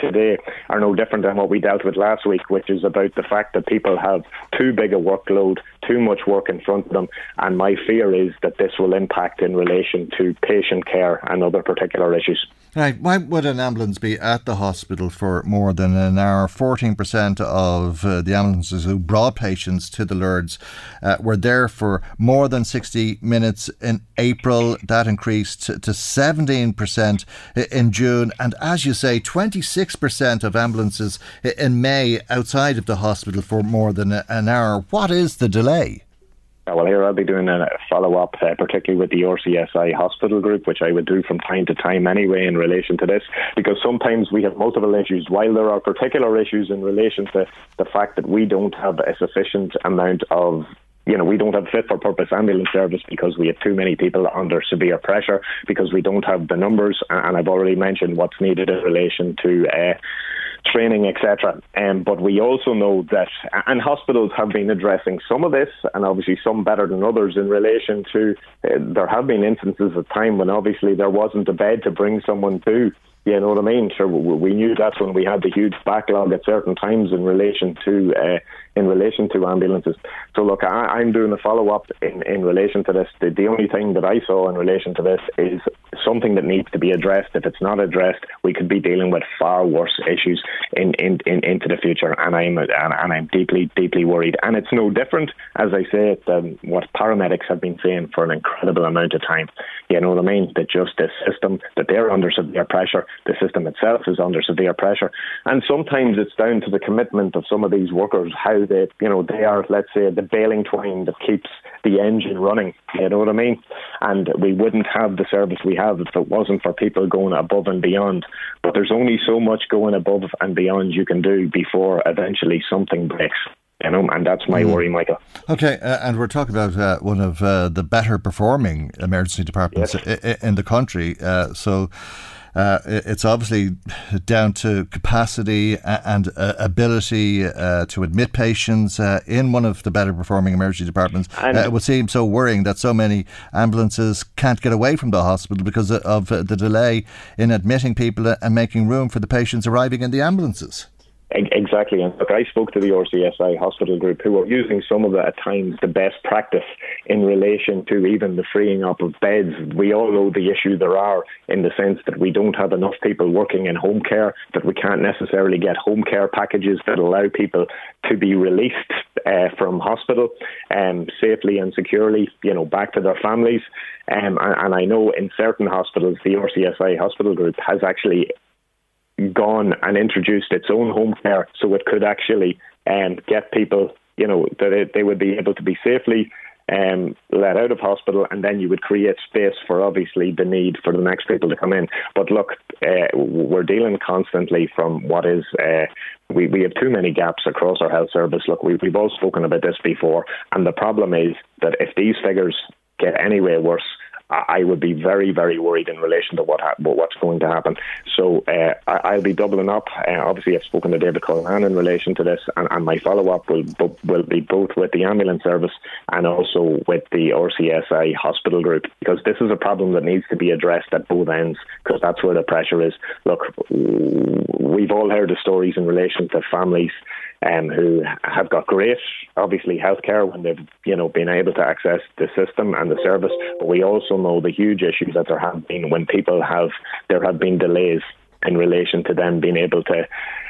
today are no different than what we dealt with last week, which is about the fact that people have too big a workload, too much work in front of them. And my fear is that this will impact in relation to patient care and other particular issues. Right. Why would an ambulance be at the hospital for more than an hour? 14% of uh, the ambulances who brought patients to the Lourdes uh, were there for more than 60 minutes in April. That increased to 17% in June. And as you say, 26% of ambulances in May outside of the hospital for more than an hour. What is the delay? Well, here I'll be doing a follow up, uh, particularly with the RCSI hospital group, which I would do from time to time anyway in relation to this, because sometimes we have multiple issues. While there are particular issues in relation to the fact that we don't have a sufficient amount of you know, we don't have fit for purpose ambulance service because we have too many people under severe pressure, because we don't have the numbers. And I've already mentioned what's needed in relation to uh, training, etc. Um, but we also know that, and hospitals have been addressing some of this, and obviously some better than others in relation to. Uh, there have been instances of time when obviously there wasn't a bed to bring someone to. You know what I mean? Sure, we knew that when we had the huge backlog at certain times in relation to uh, in relation to ambulances. So look, I, am doing a follow up in, in relation to this. The, the only thing that I saw in relation to this is something that needs to be addressed. If it's not addressed, we could be dealing with far worse issues in, in, in into the future. And I'm and, and, I'm deeply deeply worried. And it's no different, as I say, than what paramedics have been saying for an incredible amount of time. You know what I mean? That just this system that they're under severe pressure. The system itself is under severe pressure, and sometimes it's down to the commitment of some of these workers how they, you know, they are, let's say, the baling twine that keeps the engine running. You know what I mean? And we wouldn't have the service we have if it wasn't for people going above and beyond. But there's only so much going above and beyond you can do before eventually something breaks. You know, and that's my mm. worry, Michael. Okay, uh, and we're talking about uh, one of uh, the better performing emergency departments yes. in the country. Uh, so, uh, it's obviously down to capacity and uh, ability uh, to admit patients uh, in one of the better performing emergency departments. Uh, it would seem so worrying that so many ambulances can't get away from the hospital because of the delay in admitting people and making room for the patients arriving in the ambulances. Exactly. And look, I spoke to the RCSI hospital group who are using some of the, at times, the best practice in relation to even the freeing up of beds. We all know the issue there are in the sense that we don't have enough people working in home care, that we can't necessarily get home care packages that allow people to be released uh, from hospital um, safely and securely, you know, back to their families. Um, and, and I know in certain hospitals, the RCSI hospital group has actually gone and introduced its own home care so it could actually um, get people, you know, that it, they would be able to be safely um, let out of hospital, and then you would create space for obviously the need for the next people to come in. But look, uh, we're dealing constantly from what is. Uh, we, we have too many gaps across our health service. Look, we, we've all spoken about this before, and the problem is that if these figures get any way worse, I would be very, very worried in relation to what ha- what's going to happen. So uh, I- will be doubling up. Uh, obviously, I've spoken to David Cullinane in relation to this, and, and my follow up will will be both with the ambulance service and also with the RCSI hospital group because this is a problem that needs to be addressed at both ends because that's where the pressure is. Look, we've all heard the stories in relation to families um, who have got great, obviously, healthcare when they've you know been able to access the system and the service. But we also know the huge issues that there have been when people have there have been delays in relation to them being able to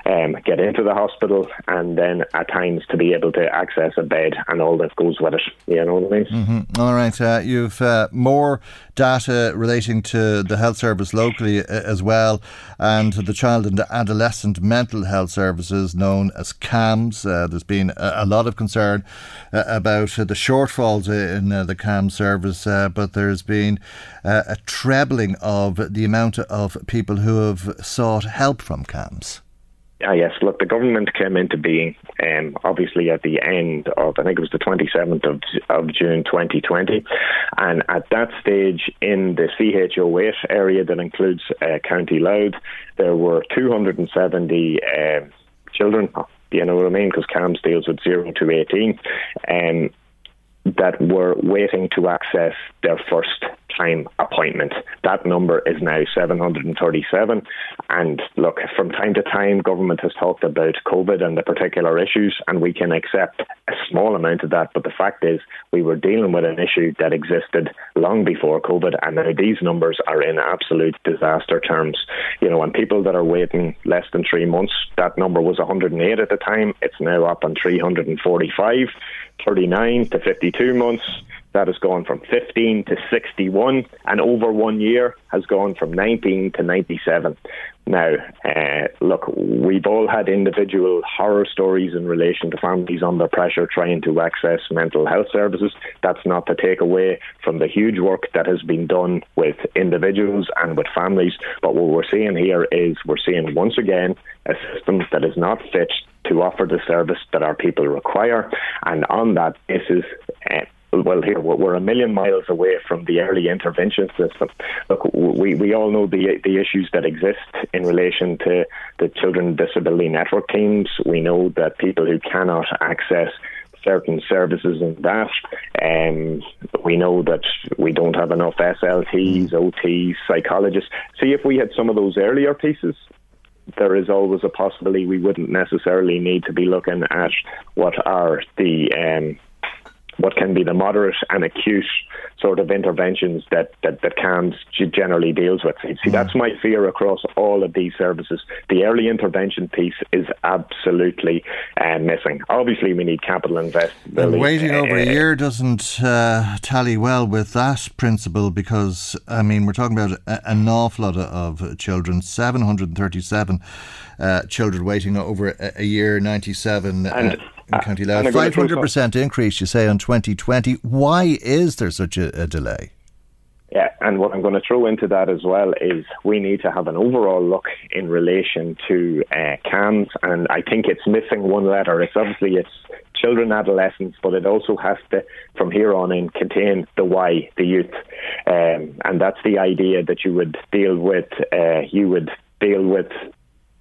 um, get into the hospital and then at times to be able to access a bed and all that goes with it. You know what I mean? Mm-hmm. All right. Uh, you've uh, more data relating to the health service locally uh, as well and the child and adolescent mental health services known as CAMHS. Uh, there's been a, lot of concern uh, about the shortfalls in uh, the CAMHS service, but there's been a trebling of the amount of people who have sought help from CAMHS. Ah, yes. Look, the government came into being, um, obviously at the end of, I think it was the 27th of, of June 2020. And at that stage, in the CHO8 area that includes uh, County Louth, there were 270 uh, children, you know what I mean, because CAMHS deals with 0 to 18, um, that were waiting to access their first time appointment. That number is now 737. And look, from time to time, government has talked about COVID and the particular issues, and we can accept a small amount of that. But the fact is, we were dealing with an issue that existed long before COVID, and now these numbers are in absolute disaster terms. You know, and people that are waiting less than three months, that number was 108 at the time. It's now up on 345. 39 to 52 months. That has gone from 15 to 61, and over one year has gone from 19 to 97. Now, uh, look, we've all had individual horror stories in relation to families under pressure trying to access mental health services. That's not to take away from the huge work that has been done with individuals and with families. But what we're seeing here is we're seeing once again a system that is not fit to offer the service that our people require. And on that basis, uh, well, here we're a million miles away from the early intervention system. Look, we, we all know the the issues that exist in relation to the children disability network teams. We know that people who cannot access certain services in that. Um, we know that we don't have enough SLTs, OTs, psychologists. See, if we had some of those earlier pieces, there is always a possibility we wouldn't necessarily need to be looking at what are the um, what can be the moderate and acute sort of interventions that, that, that CAMHS generally deals with. See, mm. that's my fear across all of these services. The early intervention piece is absolutely uh, missing. Obviously, we need capital investment. And waiting over a uh, year doesn't uh, tally well with that principle because, I mean, we're talking about an awful lot of children, 737 uh, children waiting over a, year, 97. Uh, and, in County Louth. 500% increase, you say, on 2020. Why is there such a, a delay? Yeah, and what I'm going to throw into that as well is we need to have an overall look in relation to uh, CAMHS, and I think it's missing one letter. It's obviously it's children, adolescents, but it also has to, from here on in, contain the Y, the youth, um, and that's the idea that you would deal with. Uh, you would deal with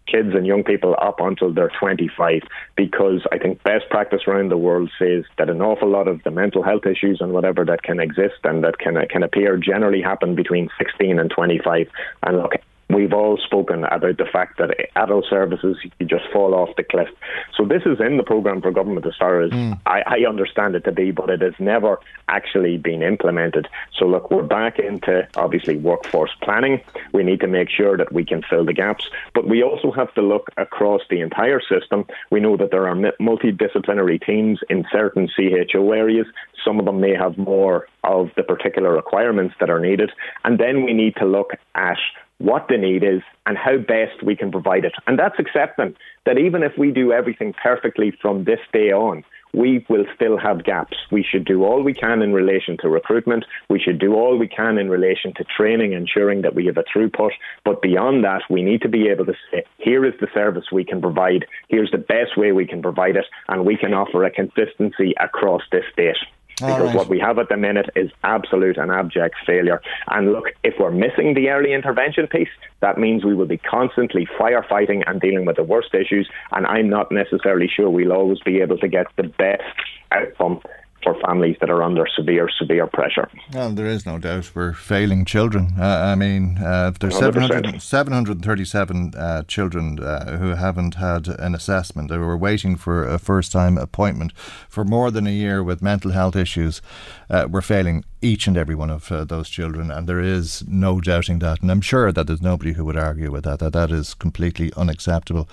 kids and young people up until they're 25 because I think best practice around the world says that an awful lot of the mental health issues and whatever that can exist and that can can appear generally happen between 16 and 25 and look We've all spoken about the fact that adult services you just fall off the cliff. So this is in the program for government as far as mm. I, I, understand it to be, but it has never actually been implemented. So look, we're back into obviously workforce planning. We need to make sure that we can fill the gaps, but we also have to look across the entire system. We know that there are multidisciplinary teams in certain CHO areas. Some of them may have more of the particular requirements that are needed, and then we need to look at what the need is and how best we can provide it. And that's accepting that even if we do everything perfectly from this day on, we will still have gaps. We should do all we can in relation to recruitment. We should do all we can in relation to training, ensuring that we have a throughput. But beyond that, we need to be able to say, here is the service we can provide, here's the best way we can provide it, and we can offer a consistency across this state because right. what we have at the minute is absolute and abject failure. And look, if we're missing the early intervention piece, that means we will be constantly firefighting and dealing with the worst issues. And I'm not necessarily sure we'll always be able to get the best outcome for families that are under severe, severe pressure. Well, there is no doubt we're failing children. Uh, I mean, uh, there's 700, 737 uh, children uh, who haven't had an assessment. They were waiting for a first time appointment for more than a year with mental health issues. Uh, we're failing each and every one of uh, those children, and there is no doubting that. And I'm sure that there's nobody who would argue with that. That that is completely unacceptable.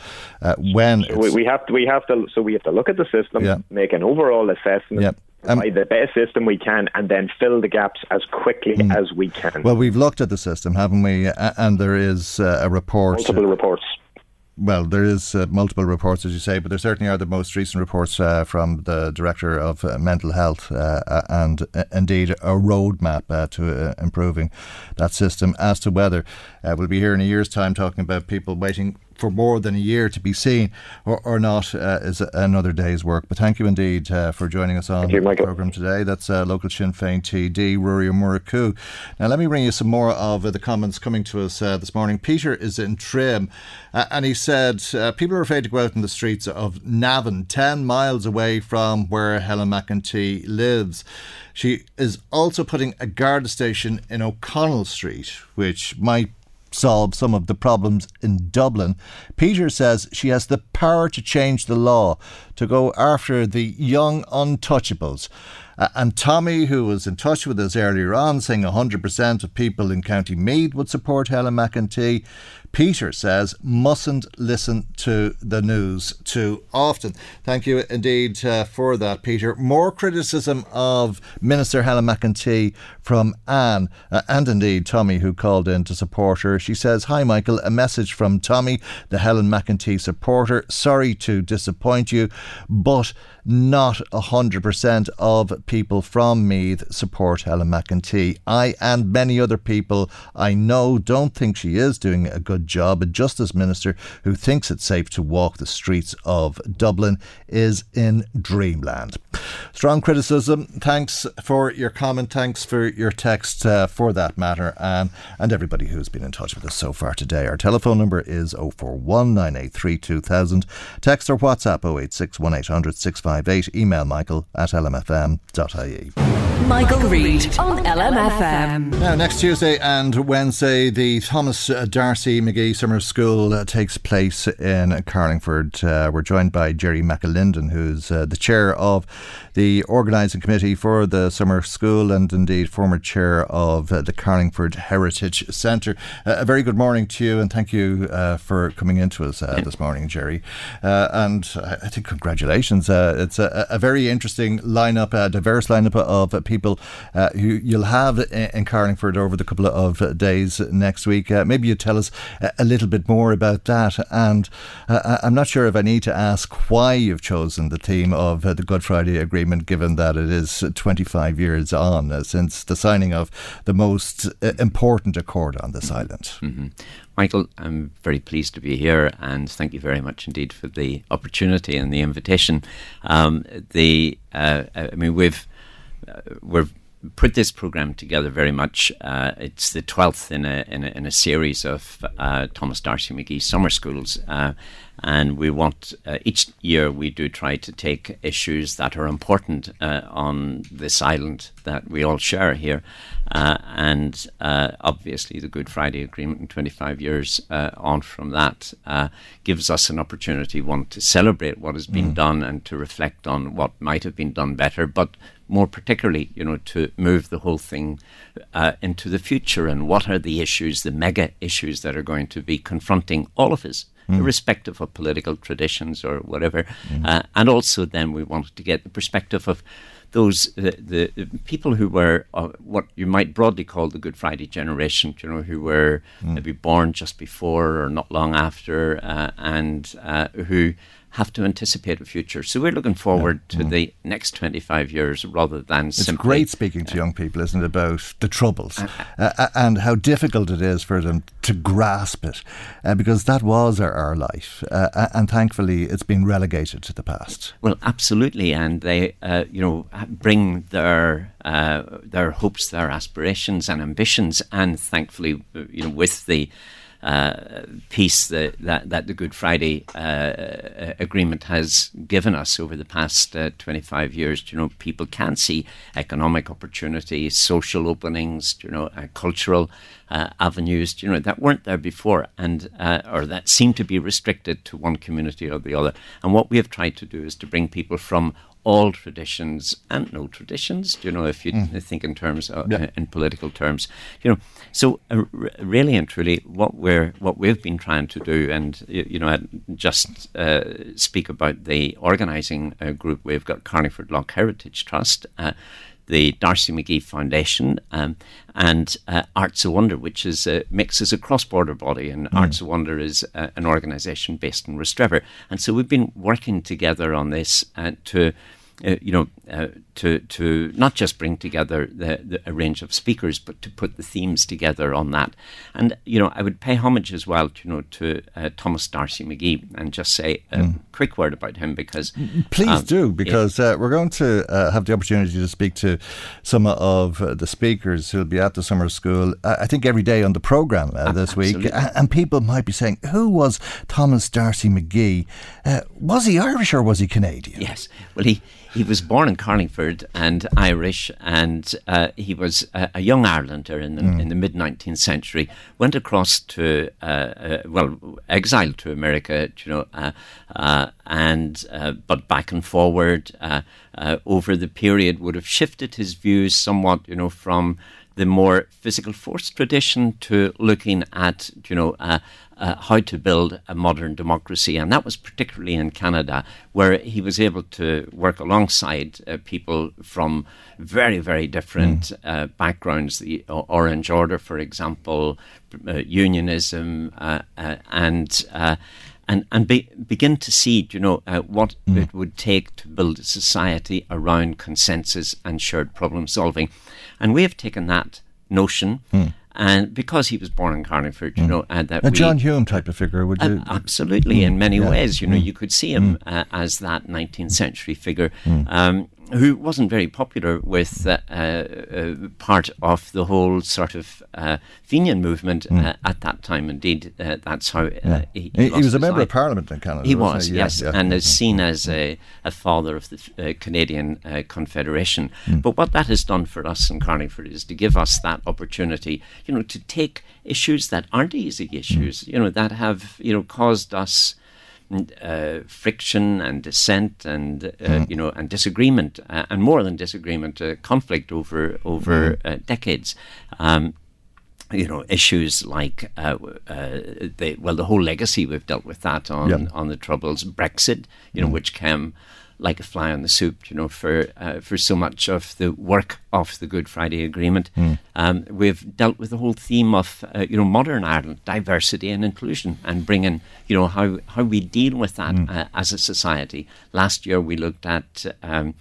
when we, we, have to, we have to, so we have to look at the system, yeah. make an overall assessment. Yeah um, the best system we can and then fill the gaps as quickly mm. as we can. Well, we've looked at the system, haven't we? And there is uh, a report. Multiple reports. Well, there is uh, multiple reports, as you say, but there certainly are the most recent reports uh, from the director of uh, mental health, uh, uh, and uh, indeed a roadmap to improving that system. As to whether we'll be here in a year's time talking about people waiting for more than a year to be seen or, or not uh, is another day's work. But thank you indeed uh, for joining us on you, the programme today. That's uh, local Sinn Féin TD, Ruairí Murchú. Now, let me bring you some more of the comments coming to us uh, this morning. Peter is in Trim uh, and he said uh, people are afraid to go out in the streets of Navan, 10 miles away from where Helen McEntee lives. She is also putting a guard station in O'Connell Street, which might solve some of the problems in Dublin. Peter says she has the power to change the law, to go after the young untouchables. Uh, and Tommy, who was in touch with us earlier on, saying 100% of people in County Meath would support Helen McEntee, Peter says mustn't listen to the news too often. Thank you indeed uh, for that, Peter. More criticism of Minister Helen McEntee from Anne uh, and indeed Tommy, who called in to support her. She says, Hi, Michael. A message from Tommy, the Helen McEntee supporter. Sorry to disappoint you, but not 100% of people from Meath support Helen McEntee. I and many other people I know don't think she is doing a good job. A Justice Minister who thinks it's safe to walk the streets of Dublin is in dreamland. Strong criticism. Thanks for your comment. Thanks for your text uh, for that matter. And, and everybody who's been in touch with us so far today. Our telephone number is 041 983 2000. Text or WhatsApp 086 1800 658. Email michael at lmfm.ie. Michael Reade on LMFM. Now, next Tuesday and Wednesday, the Thomas D'Arcy Summer School uh, takes place in Carlingford. Uh, we're joined by Jerry McAlinden, who's uh, the chair of the organising committee for the summer school and indeed former chair of uh, the Carlingford Heritage Centre. Uh, a very good morning to you and thank you uh, for coming into us uh, this morning, Jerry. And I think congratulations. It's a, a, very interesting lineup, a diverse lineup of people who you'll have in, in, Carlingford over the couple of days next week. maybe you tell us a little bit more about that. And I'm not sure if I need to ask why you've chosen the theme of the Good Friday Agreement, given that it is 25 years on uh, since the signing of the most uh, important accord on this island. Mm-hmm. Michael, I'm very pleased to be here, and thank you very much indeed for the opportunity and the invitation. Um, the, uh, I mean, we've uh, we're put this program together very much. Uh, it's the twelfth in a, in a, in a series of uh, Thomas D'Arcy McGee summer schools, uh, and we want uh, each year we do try to take issues that are important uh, on this island that we all share here, uh, and obviously the Good Friday Agreement in 25 years on from that gives us an opportunity one to celebrate what has been mm. done and to reflect on what might have been done better, but more particularly, you know, to move the whole thing uh, into the future and what are the issues, the mega issues that are going to be confronting all of us, mm. irrespective of political traditions or whatever. Mm. Uh, and also, then we wanted to get the perspective of those uh, the, the, people who were uh, what you might broadly call the Good Friday generation, you know, who were mm. maybe born just before or not long after, uh, and uh, who have to anticipate a future. So we're looking forward yeah. to mm. the next 25 years rather than it's simply. great speaking to young people, isn't it, about the troubles uh, uh, uh, and how difficult it is for them to grasp it uh, because that was our, our life. Uh, and thankfully, it's been relegated to the past. Well, absolutely. And they, uh, you know, bring their. their hopes, their aspirations, and ambitions, and thankfully, you know, with the uh, peace that, that, that, the Good Friday uh, agreement has given us over the past uh, 25 years. You know, people can see economic opportunities, social openings, you know, uh, cultural uh, avenues, you know, that weren't there before, and uh, or that seemed to be restricted to one community or the other. And what we have tried to do is to bring people from all traditions and no traditions. You know, if you mm. think in terms of, yeah. in political terms, you know. So uh, really and truly, what we're what we've been trying to do, and you, you know, I just uh, speak about the organising uh, group. We've got Carlingford Lough Heritage Trust. Uh, the D'Arcy McGee Foundation, um, and uh, Arts of Wonder, which is uh, mixes a cross-border body, and mm. Arts of Wonder is an organisation based in Rostrevor, and so we've been working together on this uh, to uh, you know, uh, to to not just bring together the, the, a range of speakers, but to put the themes together on that. And you know, I would pay homage as well, you know, to uh, Thomas D'Arcy McGee, and just say a mm. quick word about him because please um, do because uh, we're going to uh, have the opportunity to speak to some of the speakers who'll be at the summer school. I think every day on the program this absolutely. week, and people might be saying, "Who was Thomas D'Arcy McGee? was he Irish or was he Canadian?" Yes, well he he was born in Carlingford and Irish, and uh, he was a, a, young Irelander in the, mm. in the mid 19th century. Went across to, uh, uh, well, exiled to America, you know, uh, uh, and uh, but back and forward over the period would have shifted his views somewhat, you know, from the more physical force tradition to looking at, you know, uh, uh, how to build a modern democracy. And that was particularly in Canada, where he was able to work alongside uh, people from very, very different mm. uh, backgrounds. The Orange Order, for example, uh, unionism, uh, and and and be, begin to see, you know, uh, what mm. it would take to build a society around consensus and shared problem solving. And we have taken that notion. Mm. And because he was born in Carlingford, you mm. know, and that a we, John Hume type of figure, would you? Uh, absolutely, in many yeah. ways, you know, mm. you could see him mm. uh, as that 19th century figure. Mm. Um, who wasn't very popular with uh, uh, part of the whole sort of uh, Fenian movement mm. at that time. Indeed, uh, that's how yeah. he, he, he was a member of Parliament in Canada. He was, he? yes, yeah, yeah. and is seen as a, a father of the Canadian Confederation. Mm. But what that has done for us in Carlingford is to give us that opportunity, you know, to take issues that aren't easy issues, mm. you know, that have you know caused us uh, friction and dissent and uh, mm. you know and disagreement uh, and more than disagreement, uh, conflict over over mm. decades. Um, you know issues like uh, uh, the well the whole legacy we've dealt with that on on the troubles Brexit you know mm. which came like a fly on the soup, you know, for uh, for so much of the work of the Good Friday Agreement. Mm. Um, we've dealt with the whole theme of uh, you know modern Ireland, diversity and inclusion, and bringing you know how how we deal with that mm. uh, as a society. Last year we looked at. Um,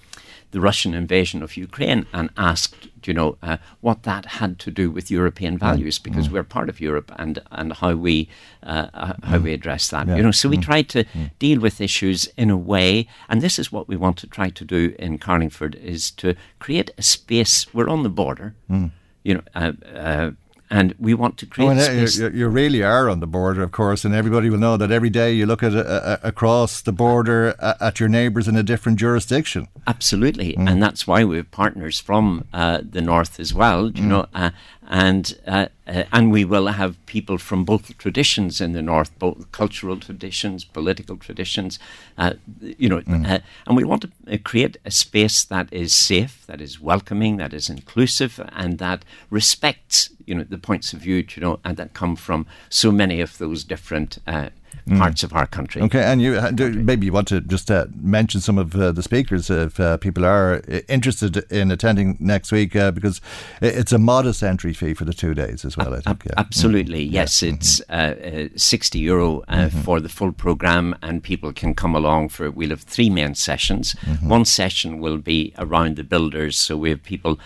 the Russian invasion of Ukraine and asked, you know, uh, what that had to do with European values because mm. we're part of Europe and and how we uh, uh how we address that. Yeah. You know, so we mm. try to mm. deal with issues in a way, and this is what we want to try to do in Carlingford is to create a space. We're on the border. Mm. You know, uh, uh, and we want to create. Oh, you, you, really are on the border, of course, and everybody will know that every day you look at uh, across the border at your neighbours in a different jurisdiction. Absolutely, mm. and that's why we have partners from uh, the north as well. You mm. know, uh, and uh, uh, and we will have people from both traditions in the north, both cultural traditions, political traditions, uh, you know, mm. uh, and we want to uh, create a space that is safe, that is welcoming, that is inclusive, and that respects, you know, the points of view, you know, and that come from so many of those different uh, mm. parts of our country. Okay, and you do, maybe you want to just uh, mention some of uh, the speakers if uh, people are uh, interested in attending next week uh, because it's a modest entry fee for the two days as well. I think. Yeah. Absolutely, mm yes. It's mm-hmm. Uh, sixty euro mm-hmm. for the full program, and people can come along for. We'll have three main sessions. Mm-hmm. One session will be around the builders, so we have people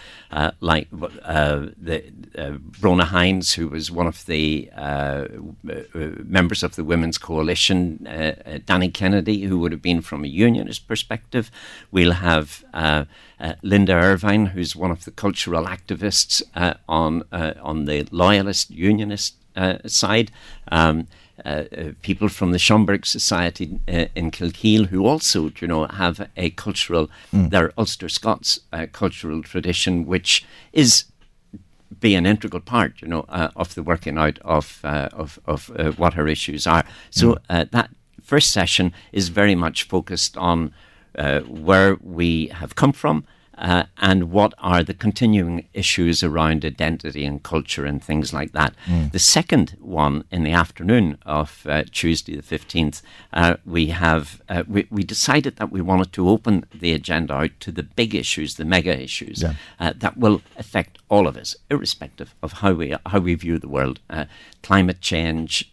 like the Bronagh Hinds, who was one of the members of the Women's coalition, uh, uh, Danny Kennedy, who would have been from a unionist perspective. We'll have uh, uh Linda Ervine, who's one of the cultural activists uh, on uh, on the loyalist unionist side. Um, uh, people from the Schomberg Society uh, in Kilkeel who also, you know, have a cultural, mm. their Ulster Scots uh, cultural tradition, which is be an integral part, you know, uh, of the working out of uh, of, of uh, what her issues are. So mm. Uh, that first session is very much focused on uh, where we have come from uh, and what are the continuing issues around identity and culture and things like that. Mm. The second one in the afternoon of uh, Tuesday the 15th, uh, we have uh, we, we, decided that we wanted to open the agenda out to the big issues, the mega issues yeah. Uh, that will affect all of us, irrespective of how we how we view the world. Uh, climate change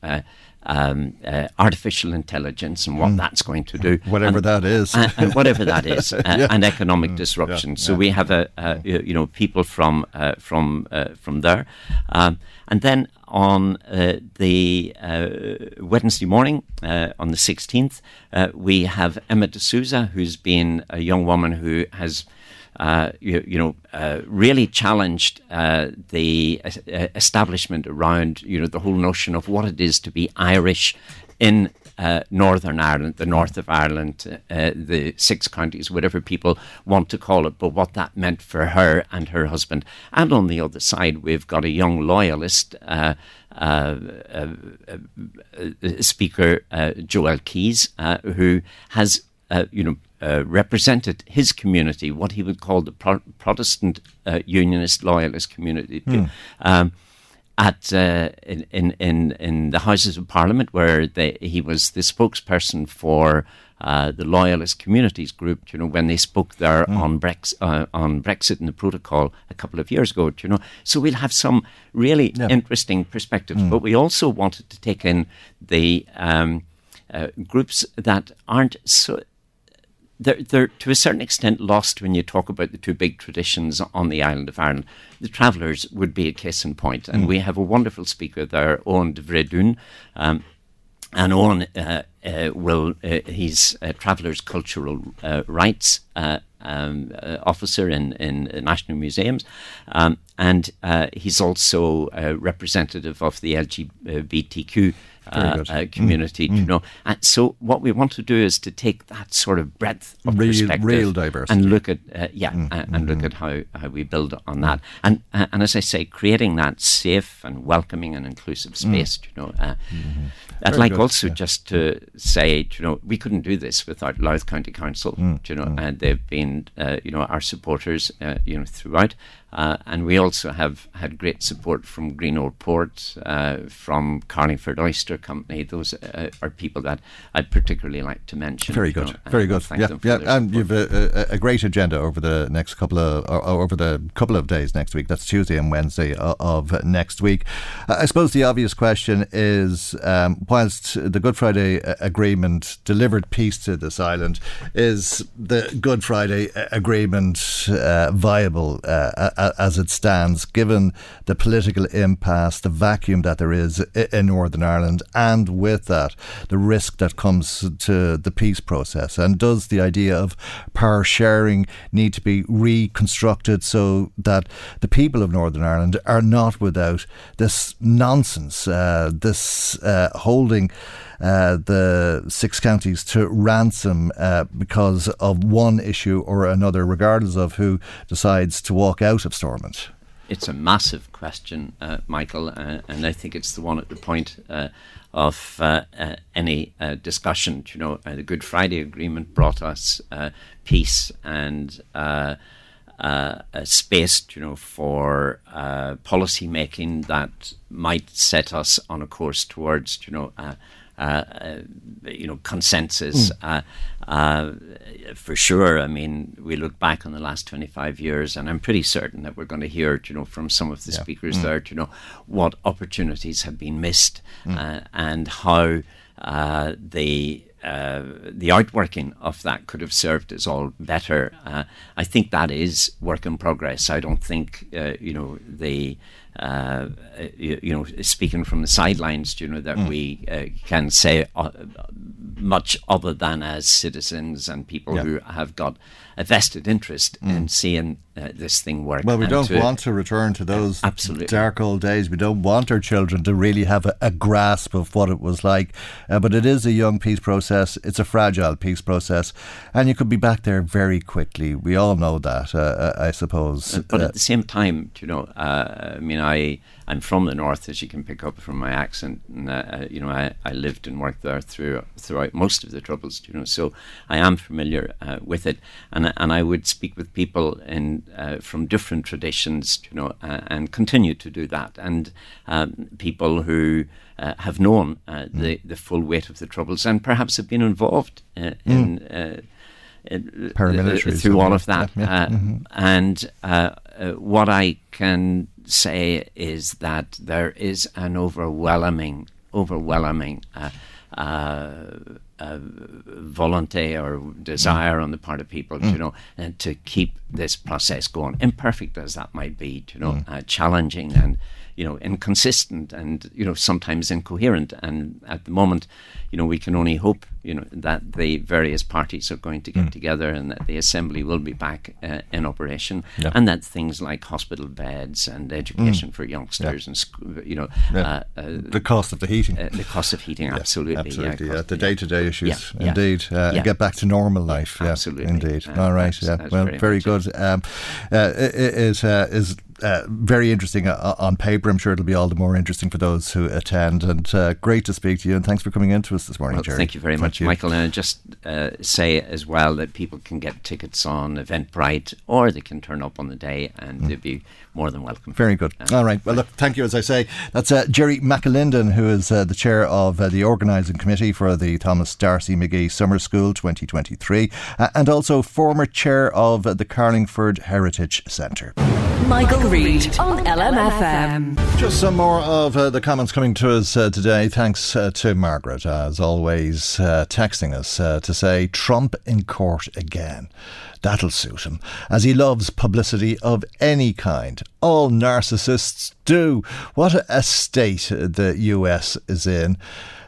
um, uh, artificial intelligence and what mm. that's going to do. Whatever and, that is. and, and whatever that is, uh, yeah. and economic mm. disruption. Yeah. So yeah. we have a, a, you know people from uh, from uh, from there, um, and then on uh, the uh, Wednesday morning, on the 16th, we have Emma DeSouza, who's been a young woman who has uh, you, you, know, uh, really challenged uh, the uh, establishment around, you know, the whole notion of what it is to be Irish in uh, Northern Ireland, the north of Ireland, uh, the six counties, whatever people want to call it, but what that meant for her and her husband. And on the other side, we've got a young loyalist. Uh, uh, uh, speaker Joel Keys, who has, you know, uh, represented his community, what he would call the Pro- Protestant uh, Unionist Loyalist community, mm. um, at uh, in, in in the Houses of Parliament, where they, he was the spokesperson for. Uh, the loyalist communities group, you know, when they spoke there mm. on, Brex- uh, on Brexit and the protocol a couple of years ago, you know, so we'll have some really yeah. interesting perspectives. Mm. But we also wanted to take in the um, uh, groups that aren't so they're, they're to a certain extent lost when you talk about the two big traditions on the island of Ireland. The travellers would be a case in point, and mm. we have a wonderful speaker there, Oein DeBhairduin. Um, and Oein uh, uh, will, uh, he's a Travellers Cultural uh, Rights uh, um, uh, officer in, in national museums, um, and he's also a representative of the LGBTQ uh, uh, community. Mm. You know, and so what we want to do is to take that sort of breadth of real, perspective real diversity, and look at uh, yeah, mm. and, and look mm. at how, how we build on that, and uh, and as I say, creating that safe and welcoming and inclusive mm. space. You know, uh, mm-hmm. I'd like good. also yeah. just to say, you know, we couldn't do this without Louth County Council. Mm. You know, mm. and they've been, uh, you know, our supporters, you know, throughout. Uh, and we also have had great support from Greenore Port, uh, from Carlingford Oyster Company. Those uh, are people that I'd particularly like to mention. Very good, know, very good. Yeah, yeah, and you've a, a, a, great agenda over the next couple of or, over the couple of days next week. That's Tuesday and Wednesday of next week. I suppose the obvious question is, um, whilst the Good Friday Agreement delivered peace to this island, is the Good Friday Agreement uh, viable? As it stands, given the political impasse, the vacuum that there is in Northern Ireland, and with that, the risk that comes to the peace process? And does the idea of power sharing need to be reconstructed so that the people of Northern Ireland are not without this nonsense, uh, this uh, holding? Uh, the six counties to ransom uh, because of one issue or another, regardless of who decides to walk out of Stormont? It's a massive question, uh, Michael, uh, and I think it's the one at the point uh, of any discussion. You know, the Good Friday Agreement brought us peace and. Uh, a space, you know, for uh, policy making that might set us on a course towards, you know, you know, consensus. Mm. Uh, for sure, I mean, we look back on the last 25 years, and I'm pretty certain that we're going to hear, you know, from some of the yeah. speakers mm. there, you know, what opportunities have been missed mm. and how the uh, the outworking of that could have served us all better. Uh, I think that is work in progress. I don't think uh, you know the uh, you, you, know, speaking from the sidelines, you know, that mm. we uh, can say uh, much other than as citizens and people yeah. who have got a vested interest mm. in seeing uh, this thing work. Well, we don't to, want to return to those absolutely. dark old days. We don't want our children to really have a, a grasp of what it was like. Uh, but it is a young peace process. It's a fragile peace process, and you could be back there very quickly. We all know that, uh, I suppose. But at the same time, you know, I mean, I I'm from the north, as you can pick up from my accent. And, uh, you know, I, I lived and worked there through, throughout most of the Troubles, you know, so I am familiar uh, with it. And, and I would speak with people in, uh, from different traditions, you know, uh, and continue to do that. And um, people who uh, have known uh, mm. the, the full weight of the Troubles and perhaps have been involved in. Mm. Paramilitary through all of that, yeah, yeah. Mm-hmm. and what I can say is that there is an overwhelming, overwhelming uh, uh, uh, volunteer or desire on the part of people, mm. you know, and to keep this process going, imperfect as that might be, you know, mm. Uh, challenging and you know, inconsistent and, you know, sometimes incoherent. And at the moment, you know, we can only hope, you know, that the various parties are going to get mm. together and that the assembly will be back uh, in operation yeah. and that things like hospital beds and education mm. for youngsters yeah. and, you know, yeah. uh, uh, the cost of the heating. Uh, the cost of heating, absolutely. Absolutely, yeah. the day to day issues, indeed. Uh, get back to normal life. absolutely. Indeed. All right. Yeah. well, very, very good. Um, uh, it, is uh, very interesting uh, on paper. I'm sure it'll be all the more interesting for those who attend. And uh, great to speak to you. And thanks for coming in to us this morning, well, Jerry. Thank you very thank much, you. Michael. And I just uh, say as well that people can get tickets on Eventbrite or they can turn up on the day and mm. they'll be more than welcome. Very good. Uh, all right. Well, look, thank you. As I say, that's uh, Jerry McAlinden, who is the chair of the organising committee for the Thomas D'Arcy McGee Summer School 2023 and also former chair of the Carlingford Heritage Centre. Michael Reade on LMFM. Just some more of uh, the comments coming to us uh, today. Thanks uh, to Margaret, as always, uh, texting us uh, to say Trump in court again. That'll suit him, as he loves publicity of any kind. All narcissists do. What a state the US is in.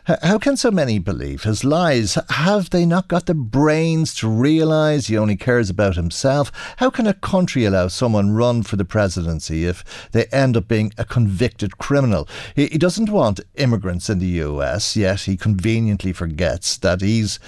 How can so many believe his lies? Have they not got the brains to realise he only cares about himself? How can a country allow someone run for the presidency if they end up being a convicted criminal? He, doesn't want immigrants in the US, yet he conveniently forgets that he's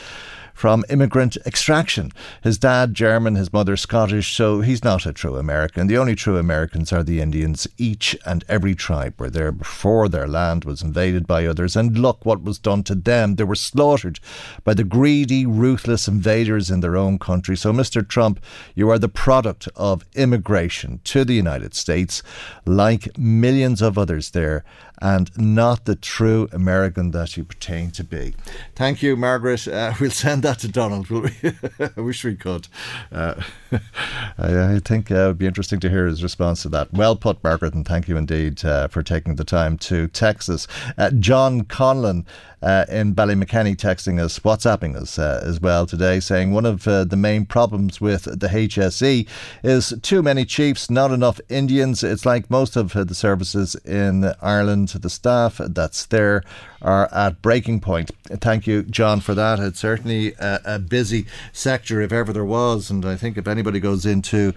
from immigrant extraction. His dad German, his mother Scottish, so he's not a true American. The only true Americans are the Indians. Each and every tribe were there before their land was invaded by others, and look what was done to them. They were slaughtered by the greedy, ruthless invaders in their own country. So, Mr. Trump, you are the product of immigration to the United States, like millions of others there, and not the true American that you pertain to be. Thank you, Margaret. Uh, we'll send that to Donald, will we? I wish we could. Uh, I, I, think uh, it would be interesting to hear his response to that. Well put, Margaret, and thank you indeed uh, for taking the time to text us. Uh, John Conlon uh, in Ballymakenny texting us, WhatsApping us uh, as well today, saying one of uh, the main problems with the HSE is too many chiefs, not enough Indians. It's like most of the services in Ireland, the staff that's there are at breaking point. Thank you, John, for that. It's certainly a, a busy sector if ever there was, and I think if anybody goes into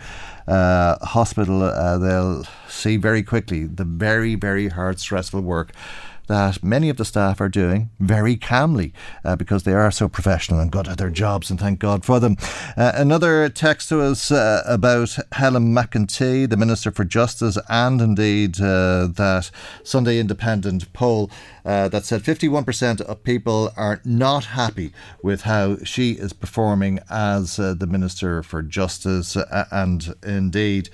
uh, hospital, uh, they'll see very quickly the very, very hard, stressful work that many of the staff are doing very calmly uh, because they are so professional and good at their jobs, and thank God for them. Uh, another text to us uh, about Helen McEntee, the Minister for Justice, and indeed uh, that Sunday Independent poll uh, that said 51% of people are not happy with how she is performing as uh, the Minister for Justice, and indeed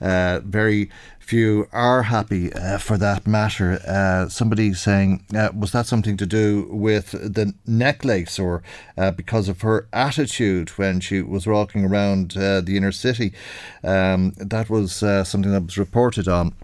very few are happy uh, for that matter. Uh, somebody saying, uh, was that something to do with the necklace or uh, because of her attitude when she was walking around uh, the inner city? Um, that was uh, something that was reported on.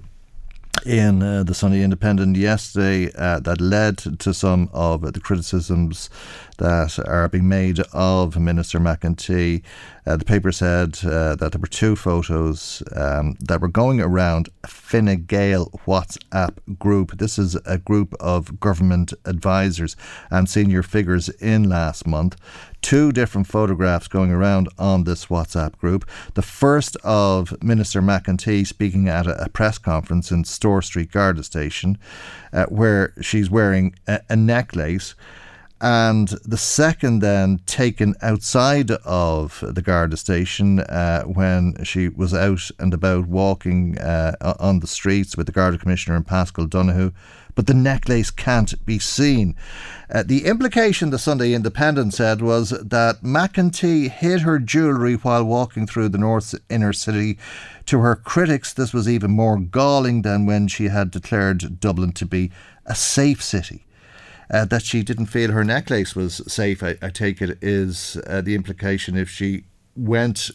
in uh, the Sunday Independent yesterday uh, that led to some of the criticisms that are being made of Minister McEntee. Uh, the paper said uh, that there were two photos um, that were going around Fine Gael WhatsApp group. This is a group of government advisors and senior figures in last month. Two different photographs going around on this WhatsApp group. The first of Minister McEntee speaking at a, press conference in Store Street Garda Station, uh, where she's wearing a, a necklace and the second then taken outside of the Garda station uh, when she was out and about walking uh, on the streets with the Garda Commissioner and Paschal Donohoe. But the necklace can't be seen. Uh, the implication, the Sunday Independent said, was that McEntee hid her jewellery while walking through the North's inner city. To her critics, this was even more galling than when she had declared Dublin to be a safe city uh, that she didn't feel her necklace was safe, I, I take it, is uh, the implication if she went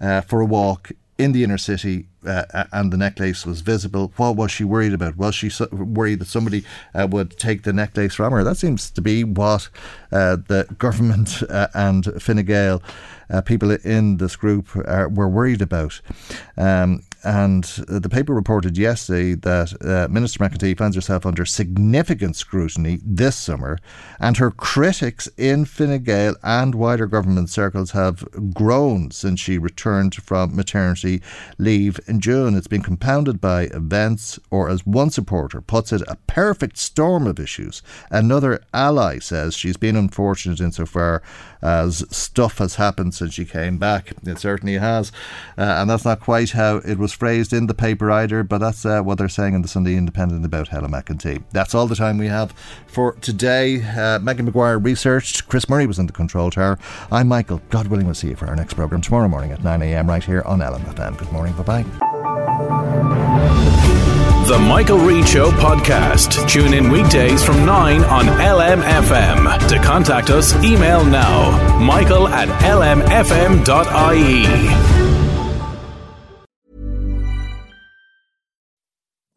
uh, for a walk in the inner city uh, and the necklace was visible. What was she worried about? Was she so worried that somebody uh, would take the necklace from her? That seems to be what uh, the government uh, and Fine Gael uh, people in this group were worried about. Um, and the paper reported yesterday that uh, Minister McEntee finds herself under significant scrutiny this summer, and her critics in Fine Gael and wider government circles have grown since she returned from maternity leave in June. It's been compounded by events, or as one supporter puts it, a perfect storm of issues. Another ally says she's been unfortunate insofar as stuff has happened since she came back. It certainly has. Uh, and that's not quite how it was phrased in the paper either, but that's uh, what they're saying in the Sunday Independent about Helen McEntee. That's all the time we have for today. Uh, Megan McGuire researched. Chris Murray was in the control tower. I'm Michael. God willing, we'll see you for our next programme tomorrow morning at 9am right here on LMFM. Good morning. Bye bye. The Michael Reade Show podcast. Tune in weekdays from 9 on LMFM. To contact us, email now michael at lmfm.ie.